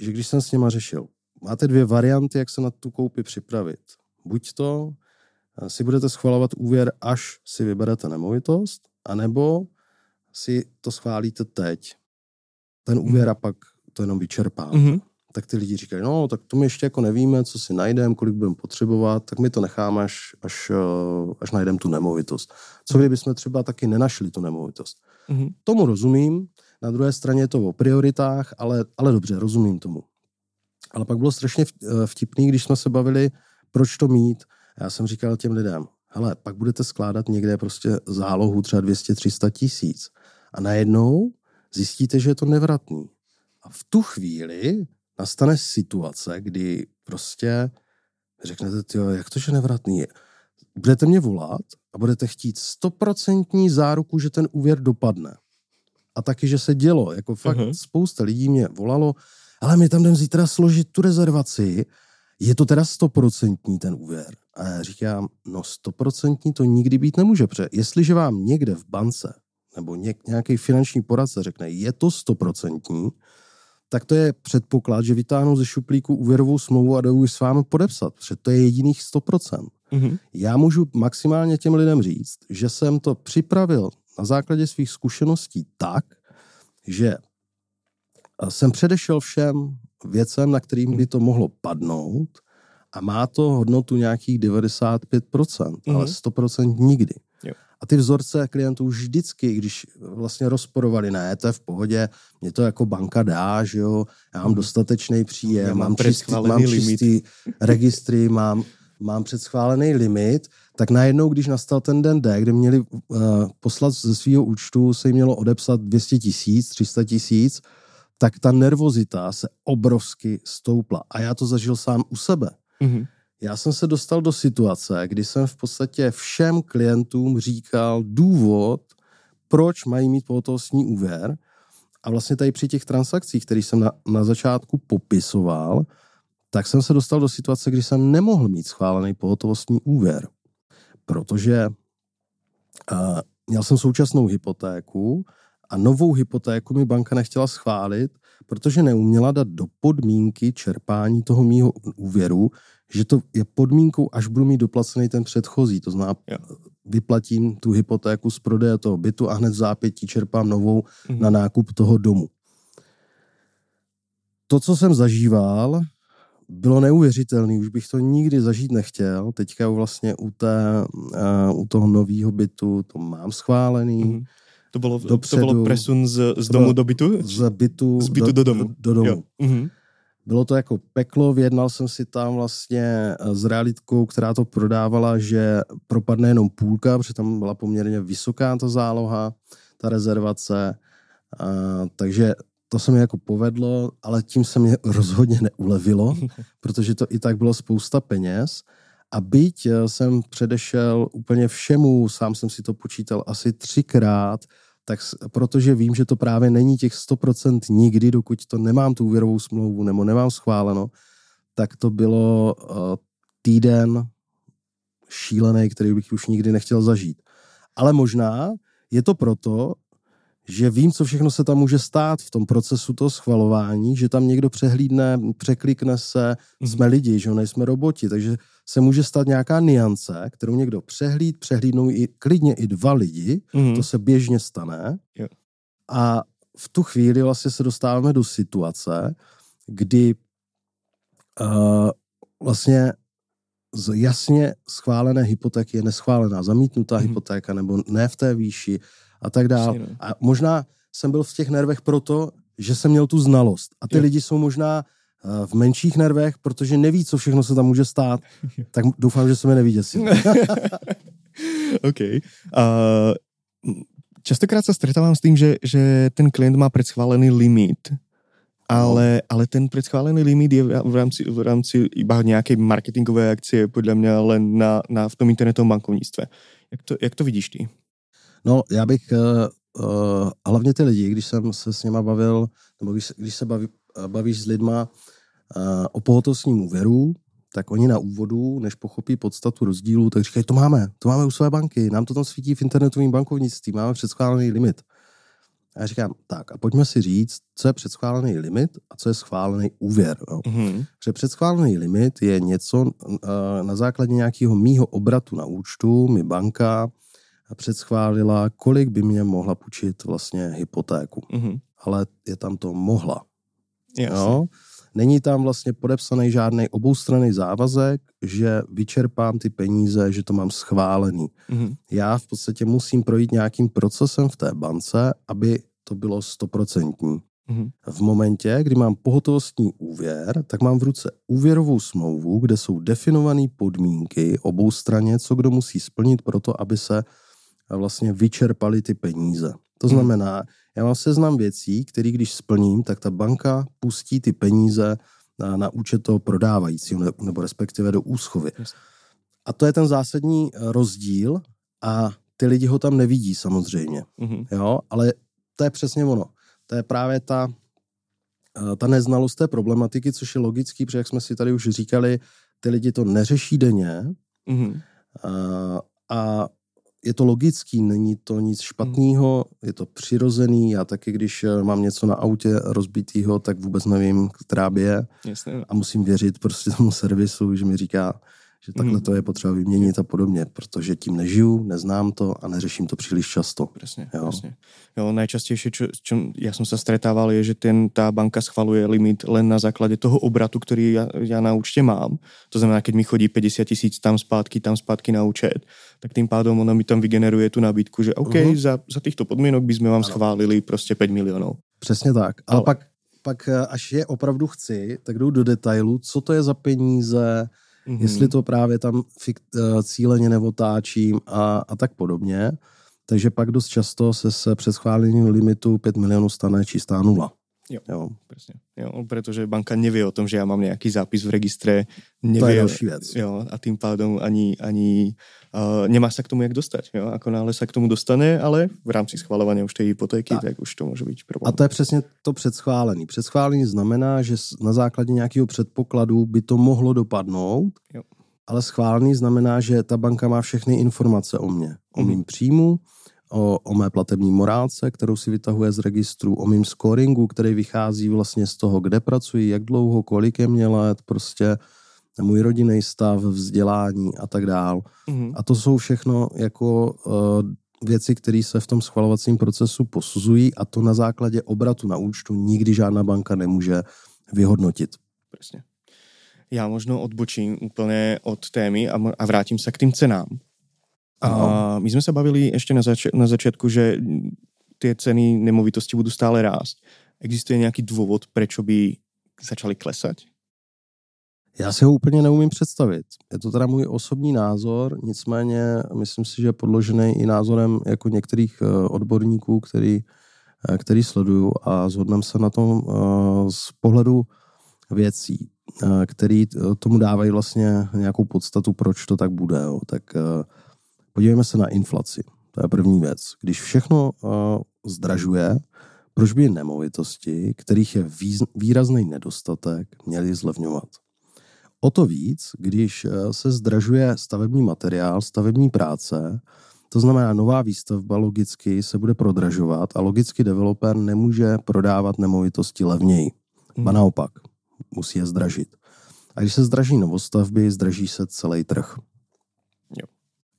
že když jsem s nima řešil, máte dvě varianty, jak se na tu koupi připravit. Buď to uh, si budete schvalovat úvěr, až si vyberete nemovitost, anebo si to schválíte teď. Ten úvěr mm-hmm. a pak to jenom vyčerpáte. Mm-hmm. tak ty lidi říkají, no, tak to my ještě jako nevíme, co si najdeme, kolik budeme potřebovat, tak my to necháme, až, až, eh, až najdeme tu nemovitost. Co kdyby jsme třeba taky nenašli tu nemovitost? Mm-hmm. Tomu rozumím, na druhé straně je to o prioritách, ale, ale dobře, rozumím tomu. Ale pak bylo strašně eh, vtipný, když jsme se bavili, proč to mít. Já jsem říkal těm lidem, hele, pak budete skládat někde prostě zálohu třeba 200-300 tisíc a najednou zjistíte, že je to nevratný. A v tu chvíli nastane situace, kdy prostě řeknete, tyjo, jak to, že nevratný je? Budete mě volat a budete chtít stoprocentní záruku, že ten úvěr dopadne. A taky, že se dělo. Jako fakt uh-huh. spousta lidí mě volalo, ale my tam jdeme zítra složit tu rezervaci, je to teda stoprocentní ten úvěr. A já říkám, no stoprocentní to nikdy být nemůže, protože jestliže vám někde v bance nebo nějaký finanční poradce řekne, je to stoprocentní, tak to je předpoklad, že vytáhnou ze šuplíku úvěrovou smlouvu a jdou s vámi podepsat, protože to je jediných 100%. Mm-hmm. Já můžu maximálně těm lidem říct, že jsem to připravil na základě svých zkušeností tak, že jsem předešel všem věcem, na kterým by to mohlo padnout a má to hodnotu nějakých 95%, mm-hmm. ale 100% nikdy. A ty vzorce klientů vždycky, když vlastně rozporovali, ne, to je v pohodě, mě to jako banka dá, že jo, já mám mhm. dostatečný příjem, já mám, mám, čistý, mám čistý registry, mám, mám předschválený limit, tak najednou, když nastal ten den D, kde měli uh, poslat ze svého účtu, se jim mělo odepsat 200 tisíc, 300 tisíc, tak ta nervozita se obrovsky stoupla. A já to zažil sám u sebe. Mm-hmm. Já jsem se dostal do situace, kdy jsem v podstatě všem klientům říkal důvod, proč mají mít pohotovostní úvěr. A vlastně tady při těch transakcích, které jsem na, na začátku popisoval, tak jsem se dostal do situace, kdy jsem nemohl mít schválený pohotovostní úvěr. Protože uh, měl jsem současnou hypotéku a novou hypotéku mi banka nechtěla schválit, protože neuměla dát do podmínky čerpání toho mýho úvěru, že to je podmínkou, až budu mít doplacený ten předchozí. To znamená, jo. vyplatím tu hypotéku z prodeje toho bytu a hned v zápětí čerpám novou mm-hmm. na nákup toho domu. To, co jsem zažíval, bylo neuvěřitelné, už bych to nikdy zažít nechtěl. Teďka vlastně u, té, uh, u toho nového bytu to mám schválený. Mm-hmm. To bylo, Dopředu, to bylo presun z, z domu do bytu? Z bytu, z bytu do, do domu. Do, do domu. Mm-hmm. Bylo to jako peklo, vyjednal jsem si tam vlastně eh, s realitkou, která to prodávala, že propadne jenom půlka, protože tam byla poměrně vysoká ta záloha, ta rezervace. A, takže to se mi jako povedlo, ale tím se mě (laughs) rozhodně neulevilo, (laughs) protože to i tak bylo spousta peněz. A byť eh, jsem předešel úplně všemu, sám jsem si to počítal asi třikrát, tak protože vím, že to právě není těch 100% nikdy, dokud to nemám tu úvěrovou smlouvu nebo nemám schváleno, tak to bylo uh, týden šílený, který bych už nikdy nechtěl zažít. Ale možná je to proto, že vím, co všechno se tam může stát v tom procesu toho schvalování, že tam někdo přehlídne, překlikne se, mm-hmm. jsme lidi, že nejsme roboti, takže se může stát nějaká niance, kterou někdo přehlíd, přehlídnou i klidně i dva lidi, mm-hmm. to se běžně stane. Jo. A v tu chvíli vlastně se dostáváme do situace, kdy uh, vlastně z jasně schválené hypotéky je neschválená, zamítnutá mm-hmm. hypotéka nebo ne v té výši a tak dále. No. A možná jsem byl v těch nervech proto, že jsem měl tu znalost. A ty jo. lidi jsou možná v menších nervech, protože neví, co všechno se tam může stát. (laughs) tak doufám, že se mi nevyděsil. (laughs) OK. Uh, častokrát se stretávám s tím, že, že ten klient má předschválený limit, ale, ale ten předschválený limit je v rámci, v rámci iba nějaké marketingové akcie, podle mě, len na, na, v tom internetovém bankovnictve. Jak to, jak to vidíš ty? No, já bych uh, uh, hlavně ty lidi, když jsem se s nima bavil, nebo když, když se baví, bavíš s lidma o pohotovostním úvěru, tak oni na úvodu, než pochopí podstatu rozdílu, tak říkají, to máme, to máme u své banky, nám to tam svítí v internetovém bankovnictví, máme předschválený limit. A já říkám, tak a pojďme si říct, co je předschválený limit a co je schválený úvěr. Jo. Mm-hmm. Že předschválený limit je něco uh, na základě nějakého mýho obratu na účtu, mi banka předschválila, kolik by mě mohla půjčit vlastně hypotéku. Mm-hmm. Ale je tam to mohla. Jasně. Jo? Není tam vlastně podepsaný žádný oboustranný závazek, že vyčerpám ty peníze, že to mám schválený. Mhm. Já v podstatě musím projít nějakým procesem v té bance, aby to bylo stoprocentní. Mhm. V momentě, kdy mám pohotovostní úvěr, tak mám v ruce úvěrovou smlouvu, kde jsou definované podmínky obou straně, co kdo musí splnit pro to, aby se vlastně vyčerpaly ty peníze. To Mhm. znamená, já mám seznam věcí, které když splním, tak ta banka pustí ty peníze na, na účet toho prodávajícího, ne- nebo respektive do úschovy. A to je ten zásadní eh, rozdíl a ty lidi ho tam nevidí samozřejmě. Mhm. Jo, ale to je přesně ono. To je právě ta, eh, ta neznalost té problematiky, což je logický, protože jak jsme si tady už říkali, ty lidi to neřeší denně Mhm. a, a je to logický, není to nic špatného, je to přirozený. Já taky, když eh, mám něco na autě rozbitýho, tak vůbec nevím, která by je Jasné. a musím věřit prostě tomu servisu, že mi říká, že takhle Mhm. to je potřeba vyměnit a podobně, protože tím nežiju, neznám to a neřeším to příliš často. Presne, Jo. presne. Jo, najčastejšie, čo, s čom ja som sa stretával, je, že ten, tá banka schvaluje limit len na základe toho obratu, ktorý ja, ja na účte mám. To znamená, keď mi chodí 50 tisíc tam zpátky, tam zpátky na účet, tak tým pádom ona mi tam vygeneruje tu nabídku, že OK, Mhm. za, za týchto podmienok by sme vám Ano. schválili prostě 5 milionů. Přesně tak. Ale Ale- pak, pak, až je opravdu chci, tak jdu do detailu, co to je za peníze, Mhm. jestli to právě tam fik, eh, cíleně neotáčím a, a tak podobně. Takže pak dost často se se před schválením limitu 5 milionů stane čistá nula. Jo. jo. Presne. Jo, pretože banka nevie o tom, že ja mám nejaký zápis v registre. To je Nevie, další věc. Jo, a tým pádom ani, ani uh, nemá sa k tomu jak dostať. Jo? Ako náhle sa k tomu dostane, ale v rámci schvalovania už tej hypotéky, Tak. tak, už to môže byť problém. A to je přesně to předschválený. Předschválený znamená, že na základě nějakého předpokladu by to mohlo dopadnout, Jo. ale schválený znamená, že ta banka má všechny informace o mně, o mým příjmu, o, o mé platební morálce, kterou si vytahuje z registru, o mým scoringu, který vychází vlastně z toho, kde pracuji, jak dlouho, kolik je mě let, prostě můj rodinný stav, vzdělání a tak dál. Mhm. A to jsou všechno jako uh, věci, které se v tom schvalovacím procesu posuzují a to na základě obratu na účtu nikdy žádná banka nemůže vyhodnotit. Presne. Ja možno odbočím úplne od témy a, a vrátim sa k tým cenám. A my sme sa bavili ešte na, zač- na začiatku, že tie ceny nemovitosti budú stále rásť. Existuje nejaký dôvod, prečo by začali klesať? Já si ho úplně neumím představit. Je to teda můj osobní názor, nicméně myslím si, že je podložený i názorem jako některých eh, odborníků, který, eh, který sleduju a zhodneme se na tom eh, z pohledu věcí, který tomu dávají vlastně nějakou podstatu, proč to tak bude. Jo. Tak podívejme se na inflaci. To je první věc. Když všechno eh, zdražuje, proč by nemovitosti, kterých je výrazný nedostatek, měly zlevňovat? O to víc, když eh, se zdražuje stavební materiál, stavební práce, to znamená nová výstavba logicky se bude prodražovat a logicky developer nemůže prodávat nemovitosti levněji. Ba naopak, musí je zdražit. A když se zdraží novostavby, zdraží se celý trh.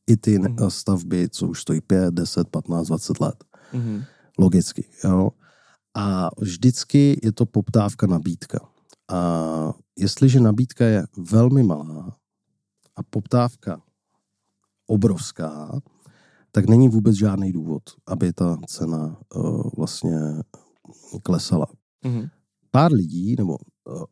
I ty Mhm. mm. stavby, co už stojí 5, 10, 15, 20 let. Mhm. Logicky, jo. A vždycky je to poptávka, nabídka. A jestliže nabídka je velmi malá a poptávka obrovská, tak není vůbec žádný důvod, aby ta cena uh, vlastně klesala. Mhm. Pár lidí, nebo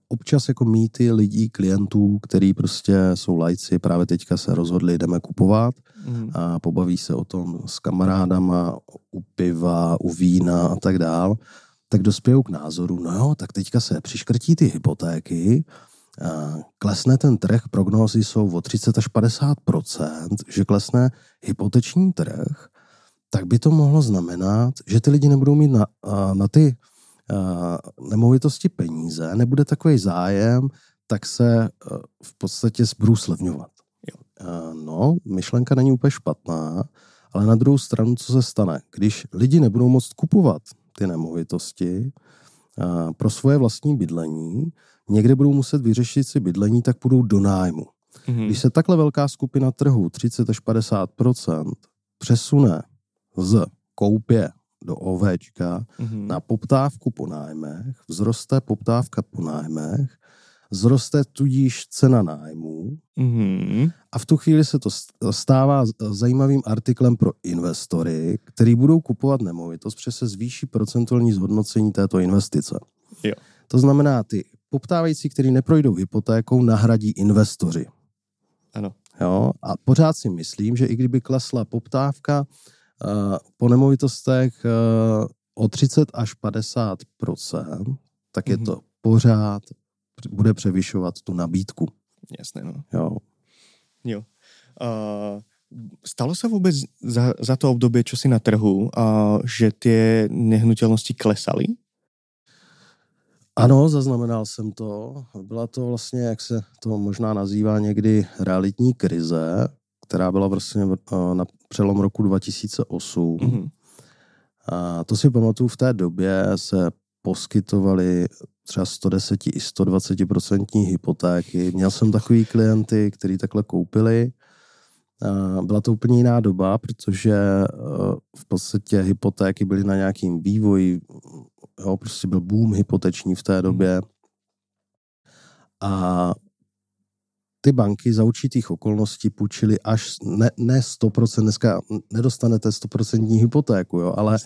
občas jako mýty lidí, klientů, který prostě jsou lajci, právě teďka se rozhodli, jdeme kupovat, Mhm. a pobaví se o tom s kamarádama, u piva, u vína a tak dál, tak dospějou k názoru, no jo, tak teďka se přiškrtí ty hypotéky, a klesne ten trh, prognózy jsou o 30 až 50% že klesne hypoteční trh, tak by to mohlo znamenat, že ty lidi nebudou mít na, na ty a, nemovitosti peníze, nebude takový zájem, tak se a, v podstatě budou slevňovat. Eh, No, myšlenka není úplně špatná, ale na druhou stranu, co se stane? Když lidi nebudou moct kupovat ty nemovitosti eh, pro svoje vlastní bydlení, někde budou muset vyřešit si bydlení, tak půjdou do nájmu. Mhm. Když se takhle velká skupina trhu, 30 až 50% přesune z koupě do OVčka, mm-hmm. na poptávku po nájmech, vzroste poptávka po nájmech, zroste tudíž cena nájmů mm-hmm. a v tu chvíli se to stává zajímavým artiklem pro investory, který budou kupovat nemovitost, protože se zvýší procentuální zhodnocení této investice. Jo. To znamená, ty poptávající, kteří neprojdou hypotékou, nahradí investoři. Ano. Jo? A pořád si myslím, že i kdyby klesla poptávka po nemovitostech uh, o 30 až 50% tak je mm-hmm. to pořád bude převyšovat tu nabídku. Jasné, no. Jo. Jo. Uh, stalo se vůbec za, za to období, čo si na trhu, uh, že ty nehnutelnosti klesaly? Ano, zaznamenal jsem to. Byla to vlastně, jak se to možná nazývá někdy, realitní krize, která byla vlastně na přelom roku 2008. Mm-hmm. A to si pamatuju, v té době se poskytovali třeba 110 i 120 procentní hypotéky. Měl jsem takový klienty, kteří takhle koupili. Byla to úplně jiná doba, protože e, v podstatě hypotéky byly na nějakým vývoji, jo, prostě byl boom hypoteční v té době. A ty banky za určitých okolností půjčily až ne, ne 100%, dneska nedostanete 100% hypotéku, jo, ale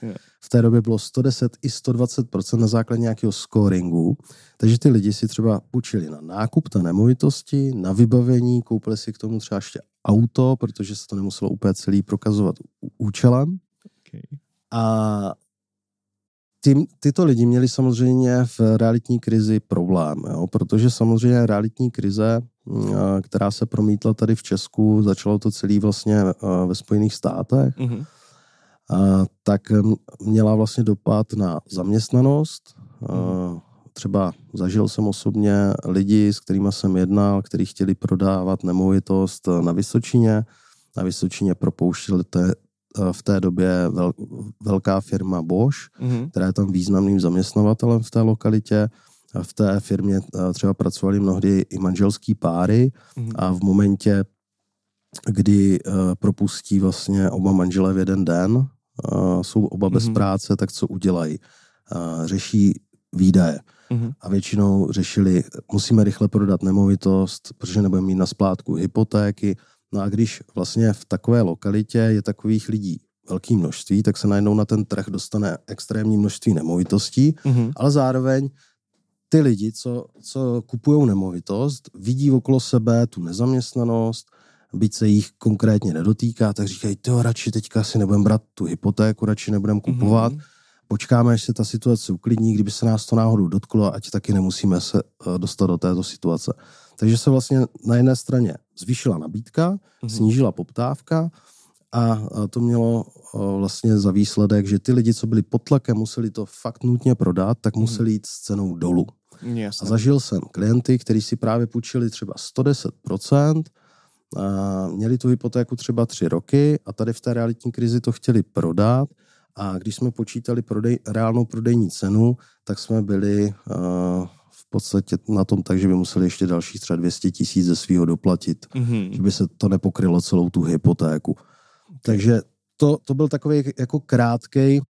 v té době bylo 110 i 120% na základě nějakého scoringu, takže ty lidi si třeba půjčili na nákup té nemovitosti, na vybavení, koupili si k tomu třeba ještě auto, protože se to nemuselo úplně celý prokazovat účelem. Okay. A ty, tyto lidi měli samozřejmě v realitní krizi problém, jo? protože samozřejmě realitní krize, mm, která se promítla tady v Česku, začalo to celý vlastně ve Spojených státech, mm-hmm. tak měla vlastně dopad na zaměstnanost. Mm-hmm. Třeba zažil jsem osobně lidi, s kterými jsem jednal, kteří chtěli prodávat nemovitost na Vysočině. Na Vysočině propouštěli Eh, v té době vel, velká firma Bosch, mm-hmm. která je tam významným zaměstnavatelem v té lokalitě. V té firmě eh, třeba pracovali mnohdy i manželský páry mm-hmm. a v momentě, kdy propustí vlastně oba manželé v jeden den, jsou oba bez mm-hmm. práce, tak co udělají? Řeší výdaje. Mm-hmm. A většinou řešili, musíme rychle prodat nemovitost, protože nebudeme mít na splátku hypotéky, No a když vlastně v takové lokalitě je takových lidí velké množství, tak se najednou na ten trh dostane extrémní množství nemovitostí, mm-hmm. ale zároveň ty lidi, co, co kupují nemovitost, vidí okolo sebe tu nezaměstnanost, byť se jich konkrétně nedotýká, tak říkají, to radši teďka si nebudeme brát tu hypotéku, radši nebudeme kupovat, mm-hmm. Počkáme, až se ta situace uklidní, kdyby se nás to náhodou dotklo, ať taky nemusíme se eh, dostat do této situace. Takže se vlastně na jedné straně zvýšila nabídka, mm-hmm. snížila poptávka a to mělo vlastně za výsledek, že ty lidi, co byli pod tlakem, museli to fakt nutně prodat, tak mhm. museli jít s cenou dolů. Jasne. A zažil jsem klienty, kteří si právě půjčili třeba 110%, a měli tu hypotéku třeba tři roky a tady v té realitní krizi to chtěli prodat a když jsme počítali prodej, reálnou prodejní cenu, tak jsme byli uh, podstatě na tom tak, že by museli ještě dalších třeba 200 tisíc ze svého doplatit, mm-hmm. že by se to nepokrylo celou tu hypotéku. Takže to, to byl takový jako krátkej,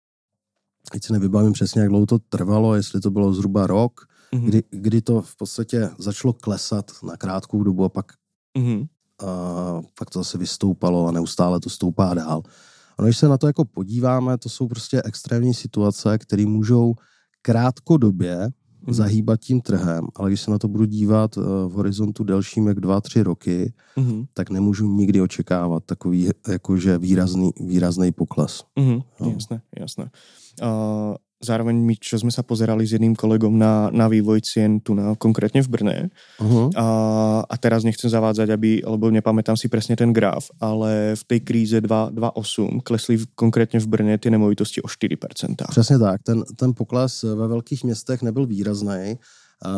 teď si nevybavím přesně, jak dlouho to trvalo, jestli to bylo zhruba rok, mm-hmm. kdy, kdy to v podstatě začalo klesat na krátkou dobu a pak, mm-hmm. a, pak to zase vystoupalo a neustále to stoupá dál. A když se na to jako podíváme, to jsou prostě extrémní situace, které můžou krátkodobě mm. zahýbat tím trhem, ale když se na to budu dívat uh, v horizontu delším jak dva, tři roky, mm. tak nemůžu nikdy očekávat takový jakože výrazný, výrazný pokles. Mm. No. Jasné, jasné. Uh, zároveň my, čo sme sa pozerali s jedným kolegom na, na vývoj cien tu na, konkrétne v Brne. Uh-huh. A, a teraz nechcem zavádzať, aby, lebo nepamätám si presne ten graf, ale v tej kríze 2.8 klesly konkrétně v Brně ty nemovitosti o 4%. Přesně tak. Ten, ten pokles ve velkých městech nebyl výrazný.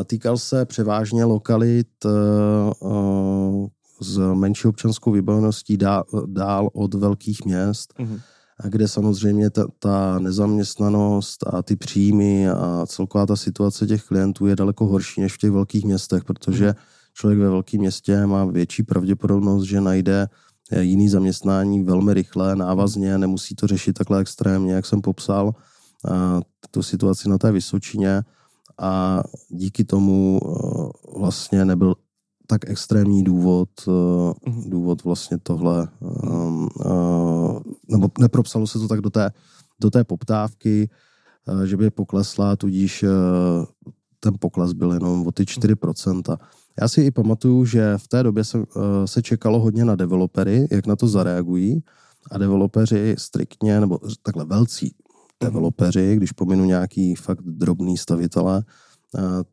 Týkal se převážně lokalit uh, s menší občanskou vybaveností dál, dál od velkých měst. Uh-huh kde samozřejmě ta, ta nezaměstnanost a ty příjmy a celková ta situace těch klientů je daleko horší než v těch velkých městech, protože mhm. člověk ve velkém městě má větší pravděpodobnost, že najde jiný zaměstnání velmi rychle, návazně, nemusí to řešit takhle extrémně, jak jsem popsal tu situaci na té Vysočině a díky tomu vlastně nebyl tak extrémní důvod, mhm. důvod vlastně tohle, nebo nepropsalo se to tak do té, do té poptávky, že by poklesla, tudíž ten pokles byl jenom o ty 4%. Já si i pamatuju, že v té době se, se čekalo hodně na developery, jak na to zareagují a developeři striktně, nebo takhle velcí developeři, když pominu nějaký fakt drobný stavitele,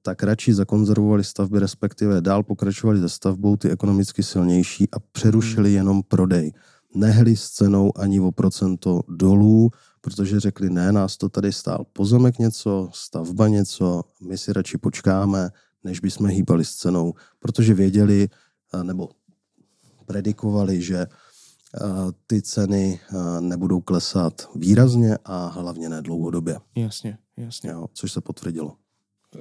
tak radši zakonzervovali stavby, respektive dál pokračovali ze stavbou ty ekonomicky silnější a přerušili jenom prodej. Nehli s cenou ani o procento dolů, protože řekli, ne, nás to tady stál pozemek něco, stavba něco, my si radši počkáme, než bychom hýbali s cenou, protože věděli, nebo predikovali, že ty ceny nebudou klesat výrazně a hlavně ne dlouhodobě. Jasně, jasně. Jo, což se potvrdilo.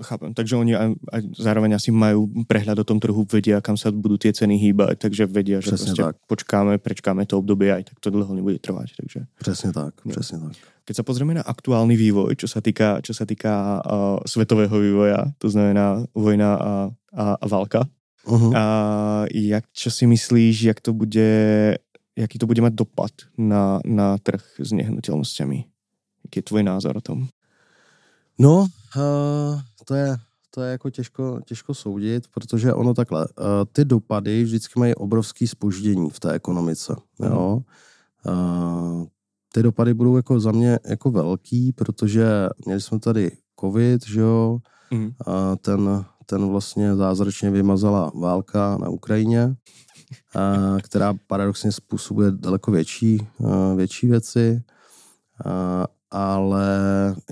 Chápem, takže oni a, a zároveň asi mají prehľad o tom trhu, vedia, kam se budou ty ceny hýbat, takže vedia, že prostě tak. počkáme, prečkáme to období a tak to dlouho nebude trvat. Takže... Přesně tak, jo. přesně tak. Keď sa pozrieme na aktuálny vývoj, čo sa týka, čo sa týka uh, svetového vývoja, to znamená vojna a, a, a válka, uh-huh. a jak, čo si myslíš, jak to bude, jaký to bude mať dopad na, na trh s nehnuteľnosťami? Jaký je tvůj názor o tom? No, uh, to je to je jako těžko, těžko soudit, protože ono takhle, uh, ty dopady vždycky mají obrovský spoždění v té ekonomice, mm. jo. Uh, ty dopady budou jako za mě jako velký, protože měli jsme tady covid, že jo, mm. a ten, ten vlastně zázračně vymazala válka na Ukrajině, a, která paradoxně způsobuje daleko větší, větší věci. A, ale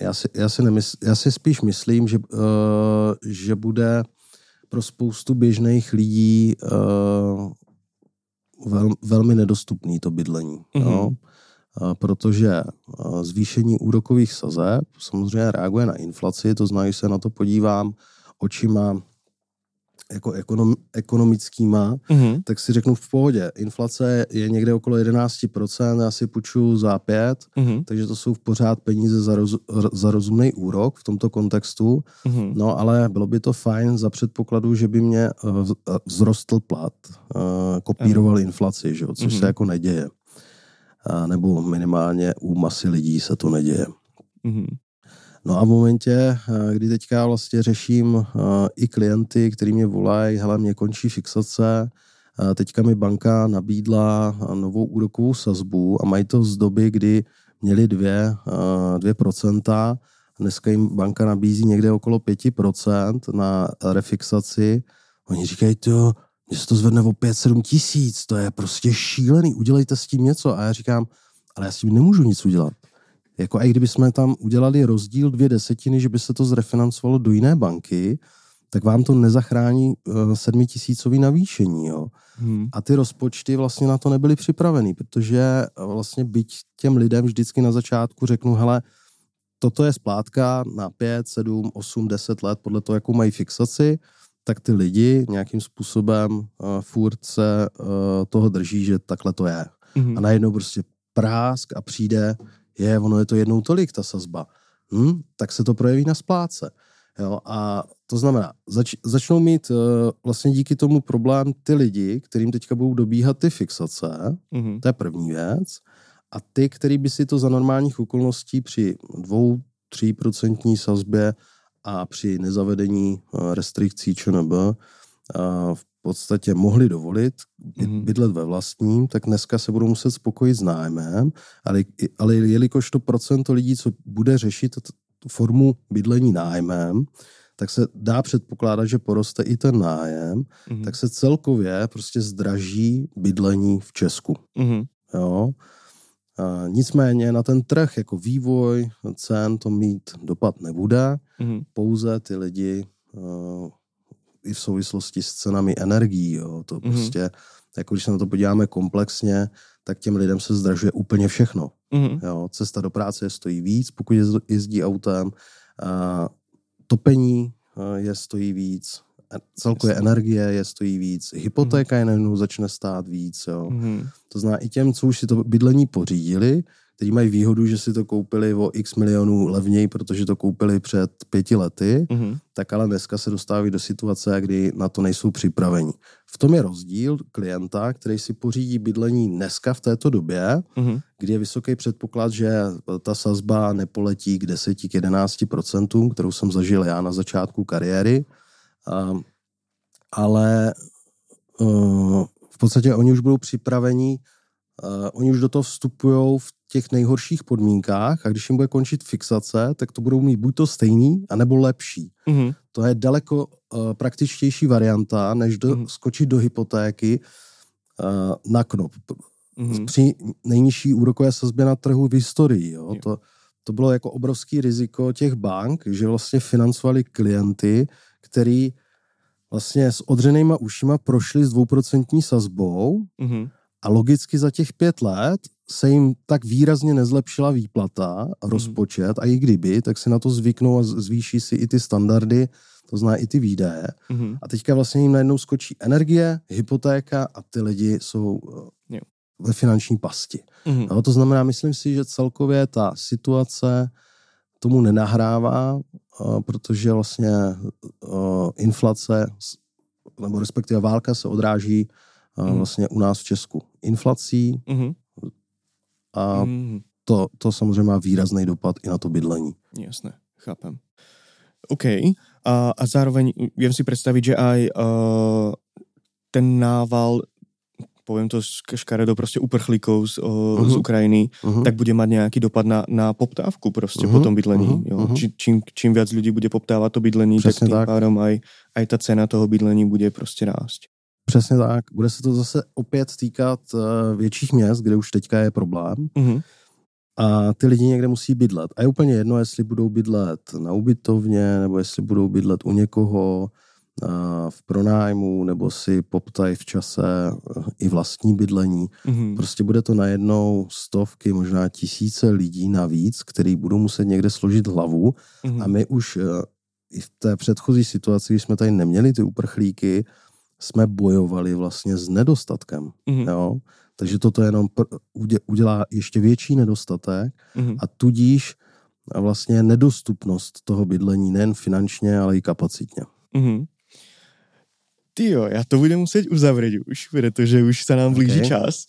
já si, já si, nemysl, já si spíš myslím, že, uh, že bude pro spoustu běžných lidí uh, vel, velmi nedostupný to bydlení. Mm-hmm. No? Uh, protože uh, zvýšení úrokových sazeb samozřejmě reaguje na inflaci, to znamená, že se na to podívám očima jako ekonom, ekonomickýma, mm-hmm. tak si řeknu v pohodě. Inflace je někde okolo 11%, já si půjču za 5, mm-hmm. takže to jsou v pořád peníze za, roz, za rozumný úrok v tomto kontextu. Mm-hmm. No ale bylo by to fajn za předpokladu, že by mě uh, vzrostl plat, uh, kopíroval mm-hmm. inflaci, že? což mm-hmm. se jako neděje. Uh, nebo minimálně u masy lidí se to neděje. Mm-hmm. No a v momentě, eh, kdy teďka vlastně řeším eh, i klienty, který mě volají, hele, mě končí fixace, eh, teďka mi banka nabídla novou úrokovou sazbu a mají to z doby, kdy měli 2, 2%, dneska jim banka nabízí někde okolo 5% na refixaci. Oni říkají, to, mě se to zvedne o 5-7 tisíc, to je prostě šílený, udělejte s tím něco. A já říkám, ale já s tím nemůžu nic udělat. Jako i kdyby jsme tam udělali rozdíl dvě desetiny, že by se to zrefinancovalo do jiné banky, tak vám to nezachrání uh, sedmitisícový navýšení. Jo? Hmm. A ty rozpočty vlastně na to nebyly připraveny, protože eh, vlastně byť těm lidem vždycky na začátku řeknu, hele, toto je splátka na 5, 7, 8, 10 let, podle toho, jakou mají fixaci, tak ty lidi nějakým způsobem uh, furt se uh, toho drží, že takhle to je. Hmm. A najednou prostě prásk a přijde je, ono je to jednou tolik, ta sazba, hm, tak se to projeví na spláce. Jo, a to znamená, zač, začnou mít uh, vlastně díky tomu problém ty lidi, kterým teďka budou dobíhat ty fixace, mm-hmm. to je první věc, a ty, který by si to za normálních okolností při dvou, tří procentní sazbě a při nezavedení uh, restrikcí ČNB uh, v podstatě mohli dovolit mhm. bydlet ve vlastním, tak dneska se budou muset spokojit s nájmem, ale, ale jelikož to procento lidí, co bude řešit tu formu bydlení nájmem, tak se dá předpokládat, že poroste i ten nájem, mm-hmm. tak se celkově prostě zdraží bydlení v Česku. Mm-hmm. Jo? A nicméně na ten trh jako vývoj cen to mít dopad nebude, mm-hmm. pouze ty lidi uh, i v souvislosti s cenami energií. Jo. To mm-hmm. prostě, jako když se na to podíváme komplexně, tak těm lidem se zdražuje úplně všechno. Mm-hmm. Jo. Cesta do práce stojí víc, pokud jezdí autem. A topení je stojí víc, celkově energie je stojí víc, hypotéka je najednou začne stát víc, jo. Mhm. To znamená i těm, co už si to bydlení pořídili, kteří mají výhodu, že si to koupili o x milionů levněji, protože to koupili před pěti lety, Mhm. tak ale dneska se dostávají do situace, kdy na to nejsou připraveni. V tom je rozdíl klienta, který si pořídí bydlení dneska v této době, Mhm. kdy je vysoký předpoklad, že ta sazba nepoletí k 10, k 11%, kterou jsem zažil já na začátku kariéry. Um, ale uh, v podstatě oni už budou připraveni, uh, oni už do toho vstupují v těch nejhorších podmínkách a když jim bude končit fixace, tak to budou mít buď to stejný, anebo lepší. Mhm. To je daleko uh, praktičtější varianta, než do, Mhm. skočit do hypotéky uh, na knop Mhm. při nejnižší úrokové sazbě na trhu v historii. Jo? Jo. To, to bylo jako obrovský riziko těch bank, že vlastně financovali klienty, který vlastně s odřenýma ušima prošli s dvouprocentní sazbou Mhm. A logicky za těch pět let se jim tak výrazně nezlepšila výplata, rozpočet a i kdyby, tak si na to zvyknou a zvýší si i ty standardy, to zná i ty výdaje. Mhm. A teďka vlastně jim najednou skočí energie, hypotéka a ty lidi jsou eh, Jo. ve finanční pasti. Mhm. No, to znamená, myslím si, že celkově ta situace tomu nenahrává, eh, protože vlastně eh, inflace, nebo respektive válka se odráží Mhm. vlastně u nás v Česku inflací Mhm. a Mhm. to, to samozřejmě má výrazný dopad i na to bydlení. Jasné, chápem. OK. A, a zároveň viem si predstaviť, že aj uh, ten nával poviem to škaredo, proste uprchlíkov z, uh, z Mhm. Ukrajiny, Mhm. tak bude mať nejaký dopad na, na poptávku proste Mhm, po tom bydlení. mhm, jo. mhm. Či, čím, čím viac ľudí bude poptávať to bydlení, tak Přesně tým tak. pádom aj, aj ta cena toho bydlení bude proste rásť. Přesně tak. Bude se to zase opět týkat eh, větších měst, kde už teďka je problém. Mhm. A ty lidi někde musí bydlet. A je úplně jedno, jestli budou bydlet na ubytovně, nebo jestli budou bydlet u někoho a v pronájmu, nebo si poptají v čase eh, i vlastní bydlení. Mhm. Prostě bude to najednou stovky, možná tisíce lidí navíc, který budou muset někde složit hlavu. Mhm. A my už eh, i v té předchozí situaci, když jsme tady neměli ty uprchlíky, jsme bojovali vlastně s nedostatkem. Mhm. Jo? Takže toto jenom udělá ještě větší nedostatek Mhm. a tudíž a vlastně nedostupnost toho bydlení nejen finančně, ale i kapacitně. Mhm. Ty jo, já to budem muset uzavřít už, protože už se nám blíží Ok. čas.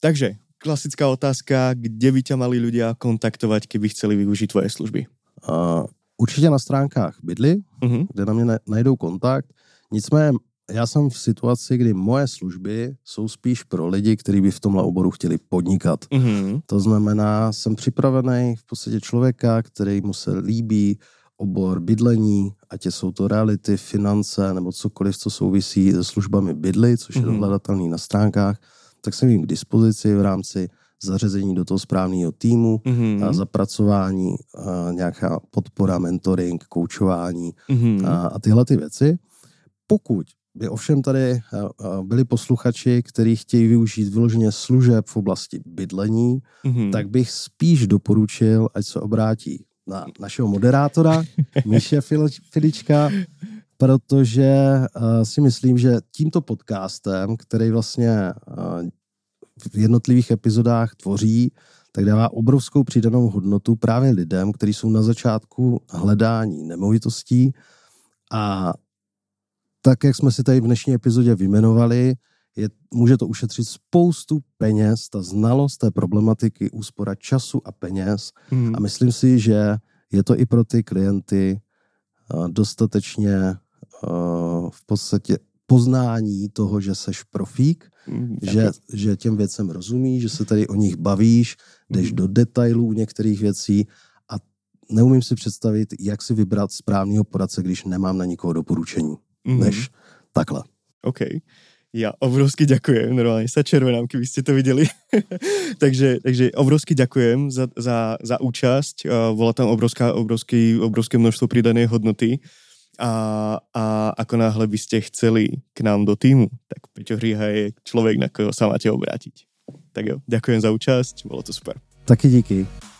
Takže, klasická otázka, kde by tě mali ľudia kontaktovať, keby chceli využiť tvoje služby? A určitě na stránkách bydly, Mhm. kde na mě na- najdou kontakt. Nicméně já jsem v situaci, kdy moje služby jsou spíš pro lidi, kteří by v tomhle oboru chtěli podnikat. Mhm. To znamená, jsem připravený v podstatě člověka, který mu se líbí obor bydlení, ať jsou to reality, finance nebo cokoliv, co souvisí se službami bydly, což je Mhm. dohledatelný na stránkách, tak jsem jim k dispozici v rámci zařazení do toho správného týmu, Mhm. a zapracování, a nějaká podpora, mentoring, koučování Mhm. a, a tyhle ty věci. Pokud by ovšem tady a, a byli posluchači, kteří chtějí využít vyloženě služeb v oblasti bydlení, Mhm. tak bych spíš doporučil, ať se obrátí na našeho moderátora, (laughs) Míše Filič- Filička, protože uh, si myslím, že tímto podcastem, který vlastně uh, v jednotlivých epizodách tvoří, tak dává obrovskou přidanou hodnotu právě lidem, kteří jsou na začátku hledání nemovitostí a tak, jak jsme si tady v dnešní epizodě vymenovali, je, může to ušetřit spoustu peněz, ta znalost té problematiky, úspora času a peněz. Mhm. A myslím si, že je to i pro ty klienty uh, dostatečně uh, v podstatě poznání toho, že seš profík, Mhm. že, že těm věcem rozumíš, že se tady o nich bavíš, jdeš Mhm. do detailů některých věcí a neumím si představit, jak si vybrat správného poradce, když nemám na nikoho doporučení, Mhm. než takhle. OK. Ja obrovsky ďakujem, normálne sa červenám, keby ste to videli. (laughs) takže, takže obrovsky ďakujem za, za, za účasť. Uh, bola tam obrovská, obrovský, obrovské množstvo pridanej hodnoty. A, a ako náhle by ste chceli k nám do týmu, tak Peťo Hříha je človek, na koho sa máte obrátiť. Tak jo, ďakujem za účasť, bolo to super. Taky díky.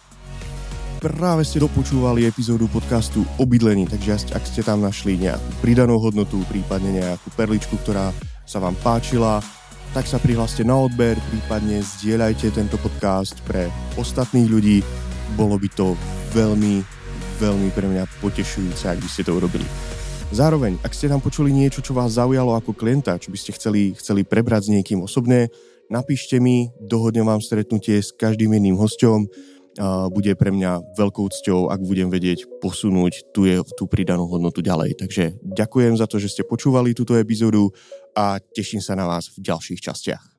Práve ste dopočúvali epizódu podcastu o bydlení, takže ak ste tam našli nejakú pridanú hodnotu, prípadne nejakú perličku, ktorá sa vám páčila, tak sa prihláste na odber, prípadne zdieľajte tento podcast pre ostatných ľudí. Bolo by to veľmi, veľmi pre mňa potešujúce, ak by ste to urobili. Zároveň, ak ste tam počuli niečo, čo vás zaujalo ako klienta, čo by ste chceli, chceli prebrať s niekým osobne, napíšte mi, dohodnem vám stretnutie s každým jedným hosťom, bude pre mňa veľkou cťou, ak budem vedieť posunúť tu je, tú pridanú hodnotu ďalej. Takže ďakujem za to, že ste počúvali túto epizódu a teším sa na vás v ďalších častiach.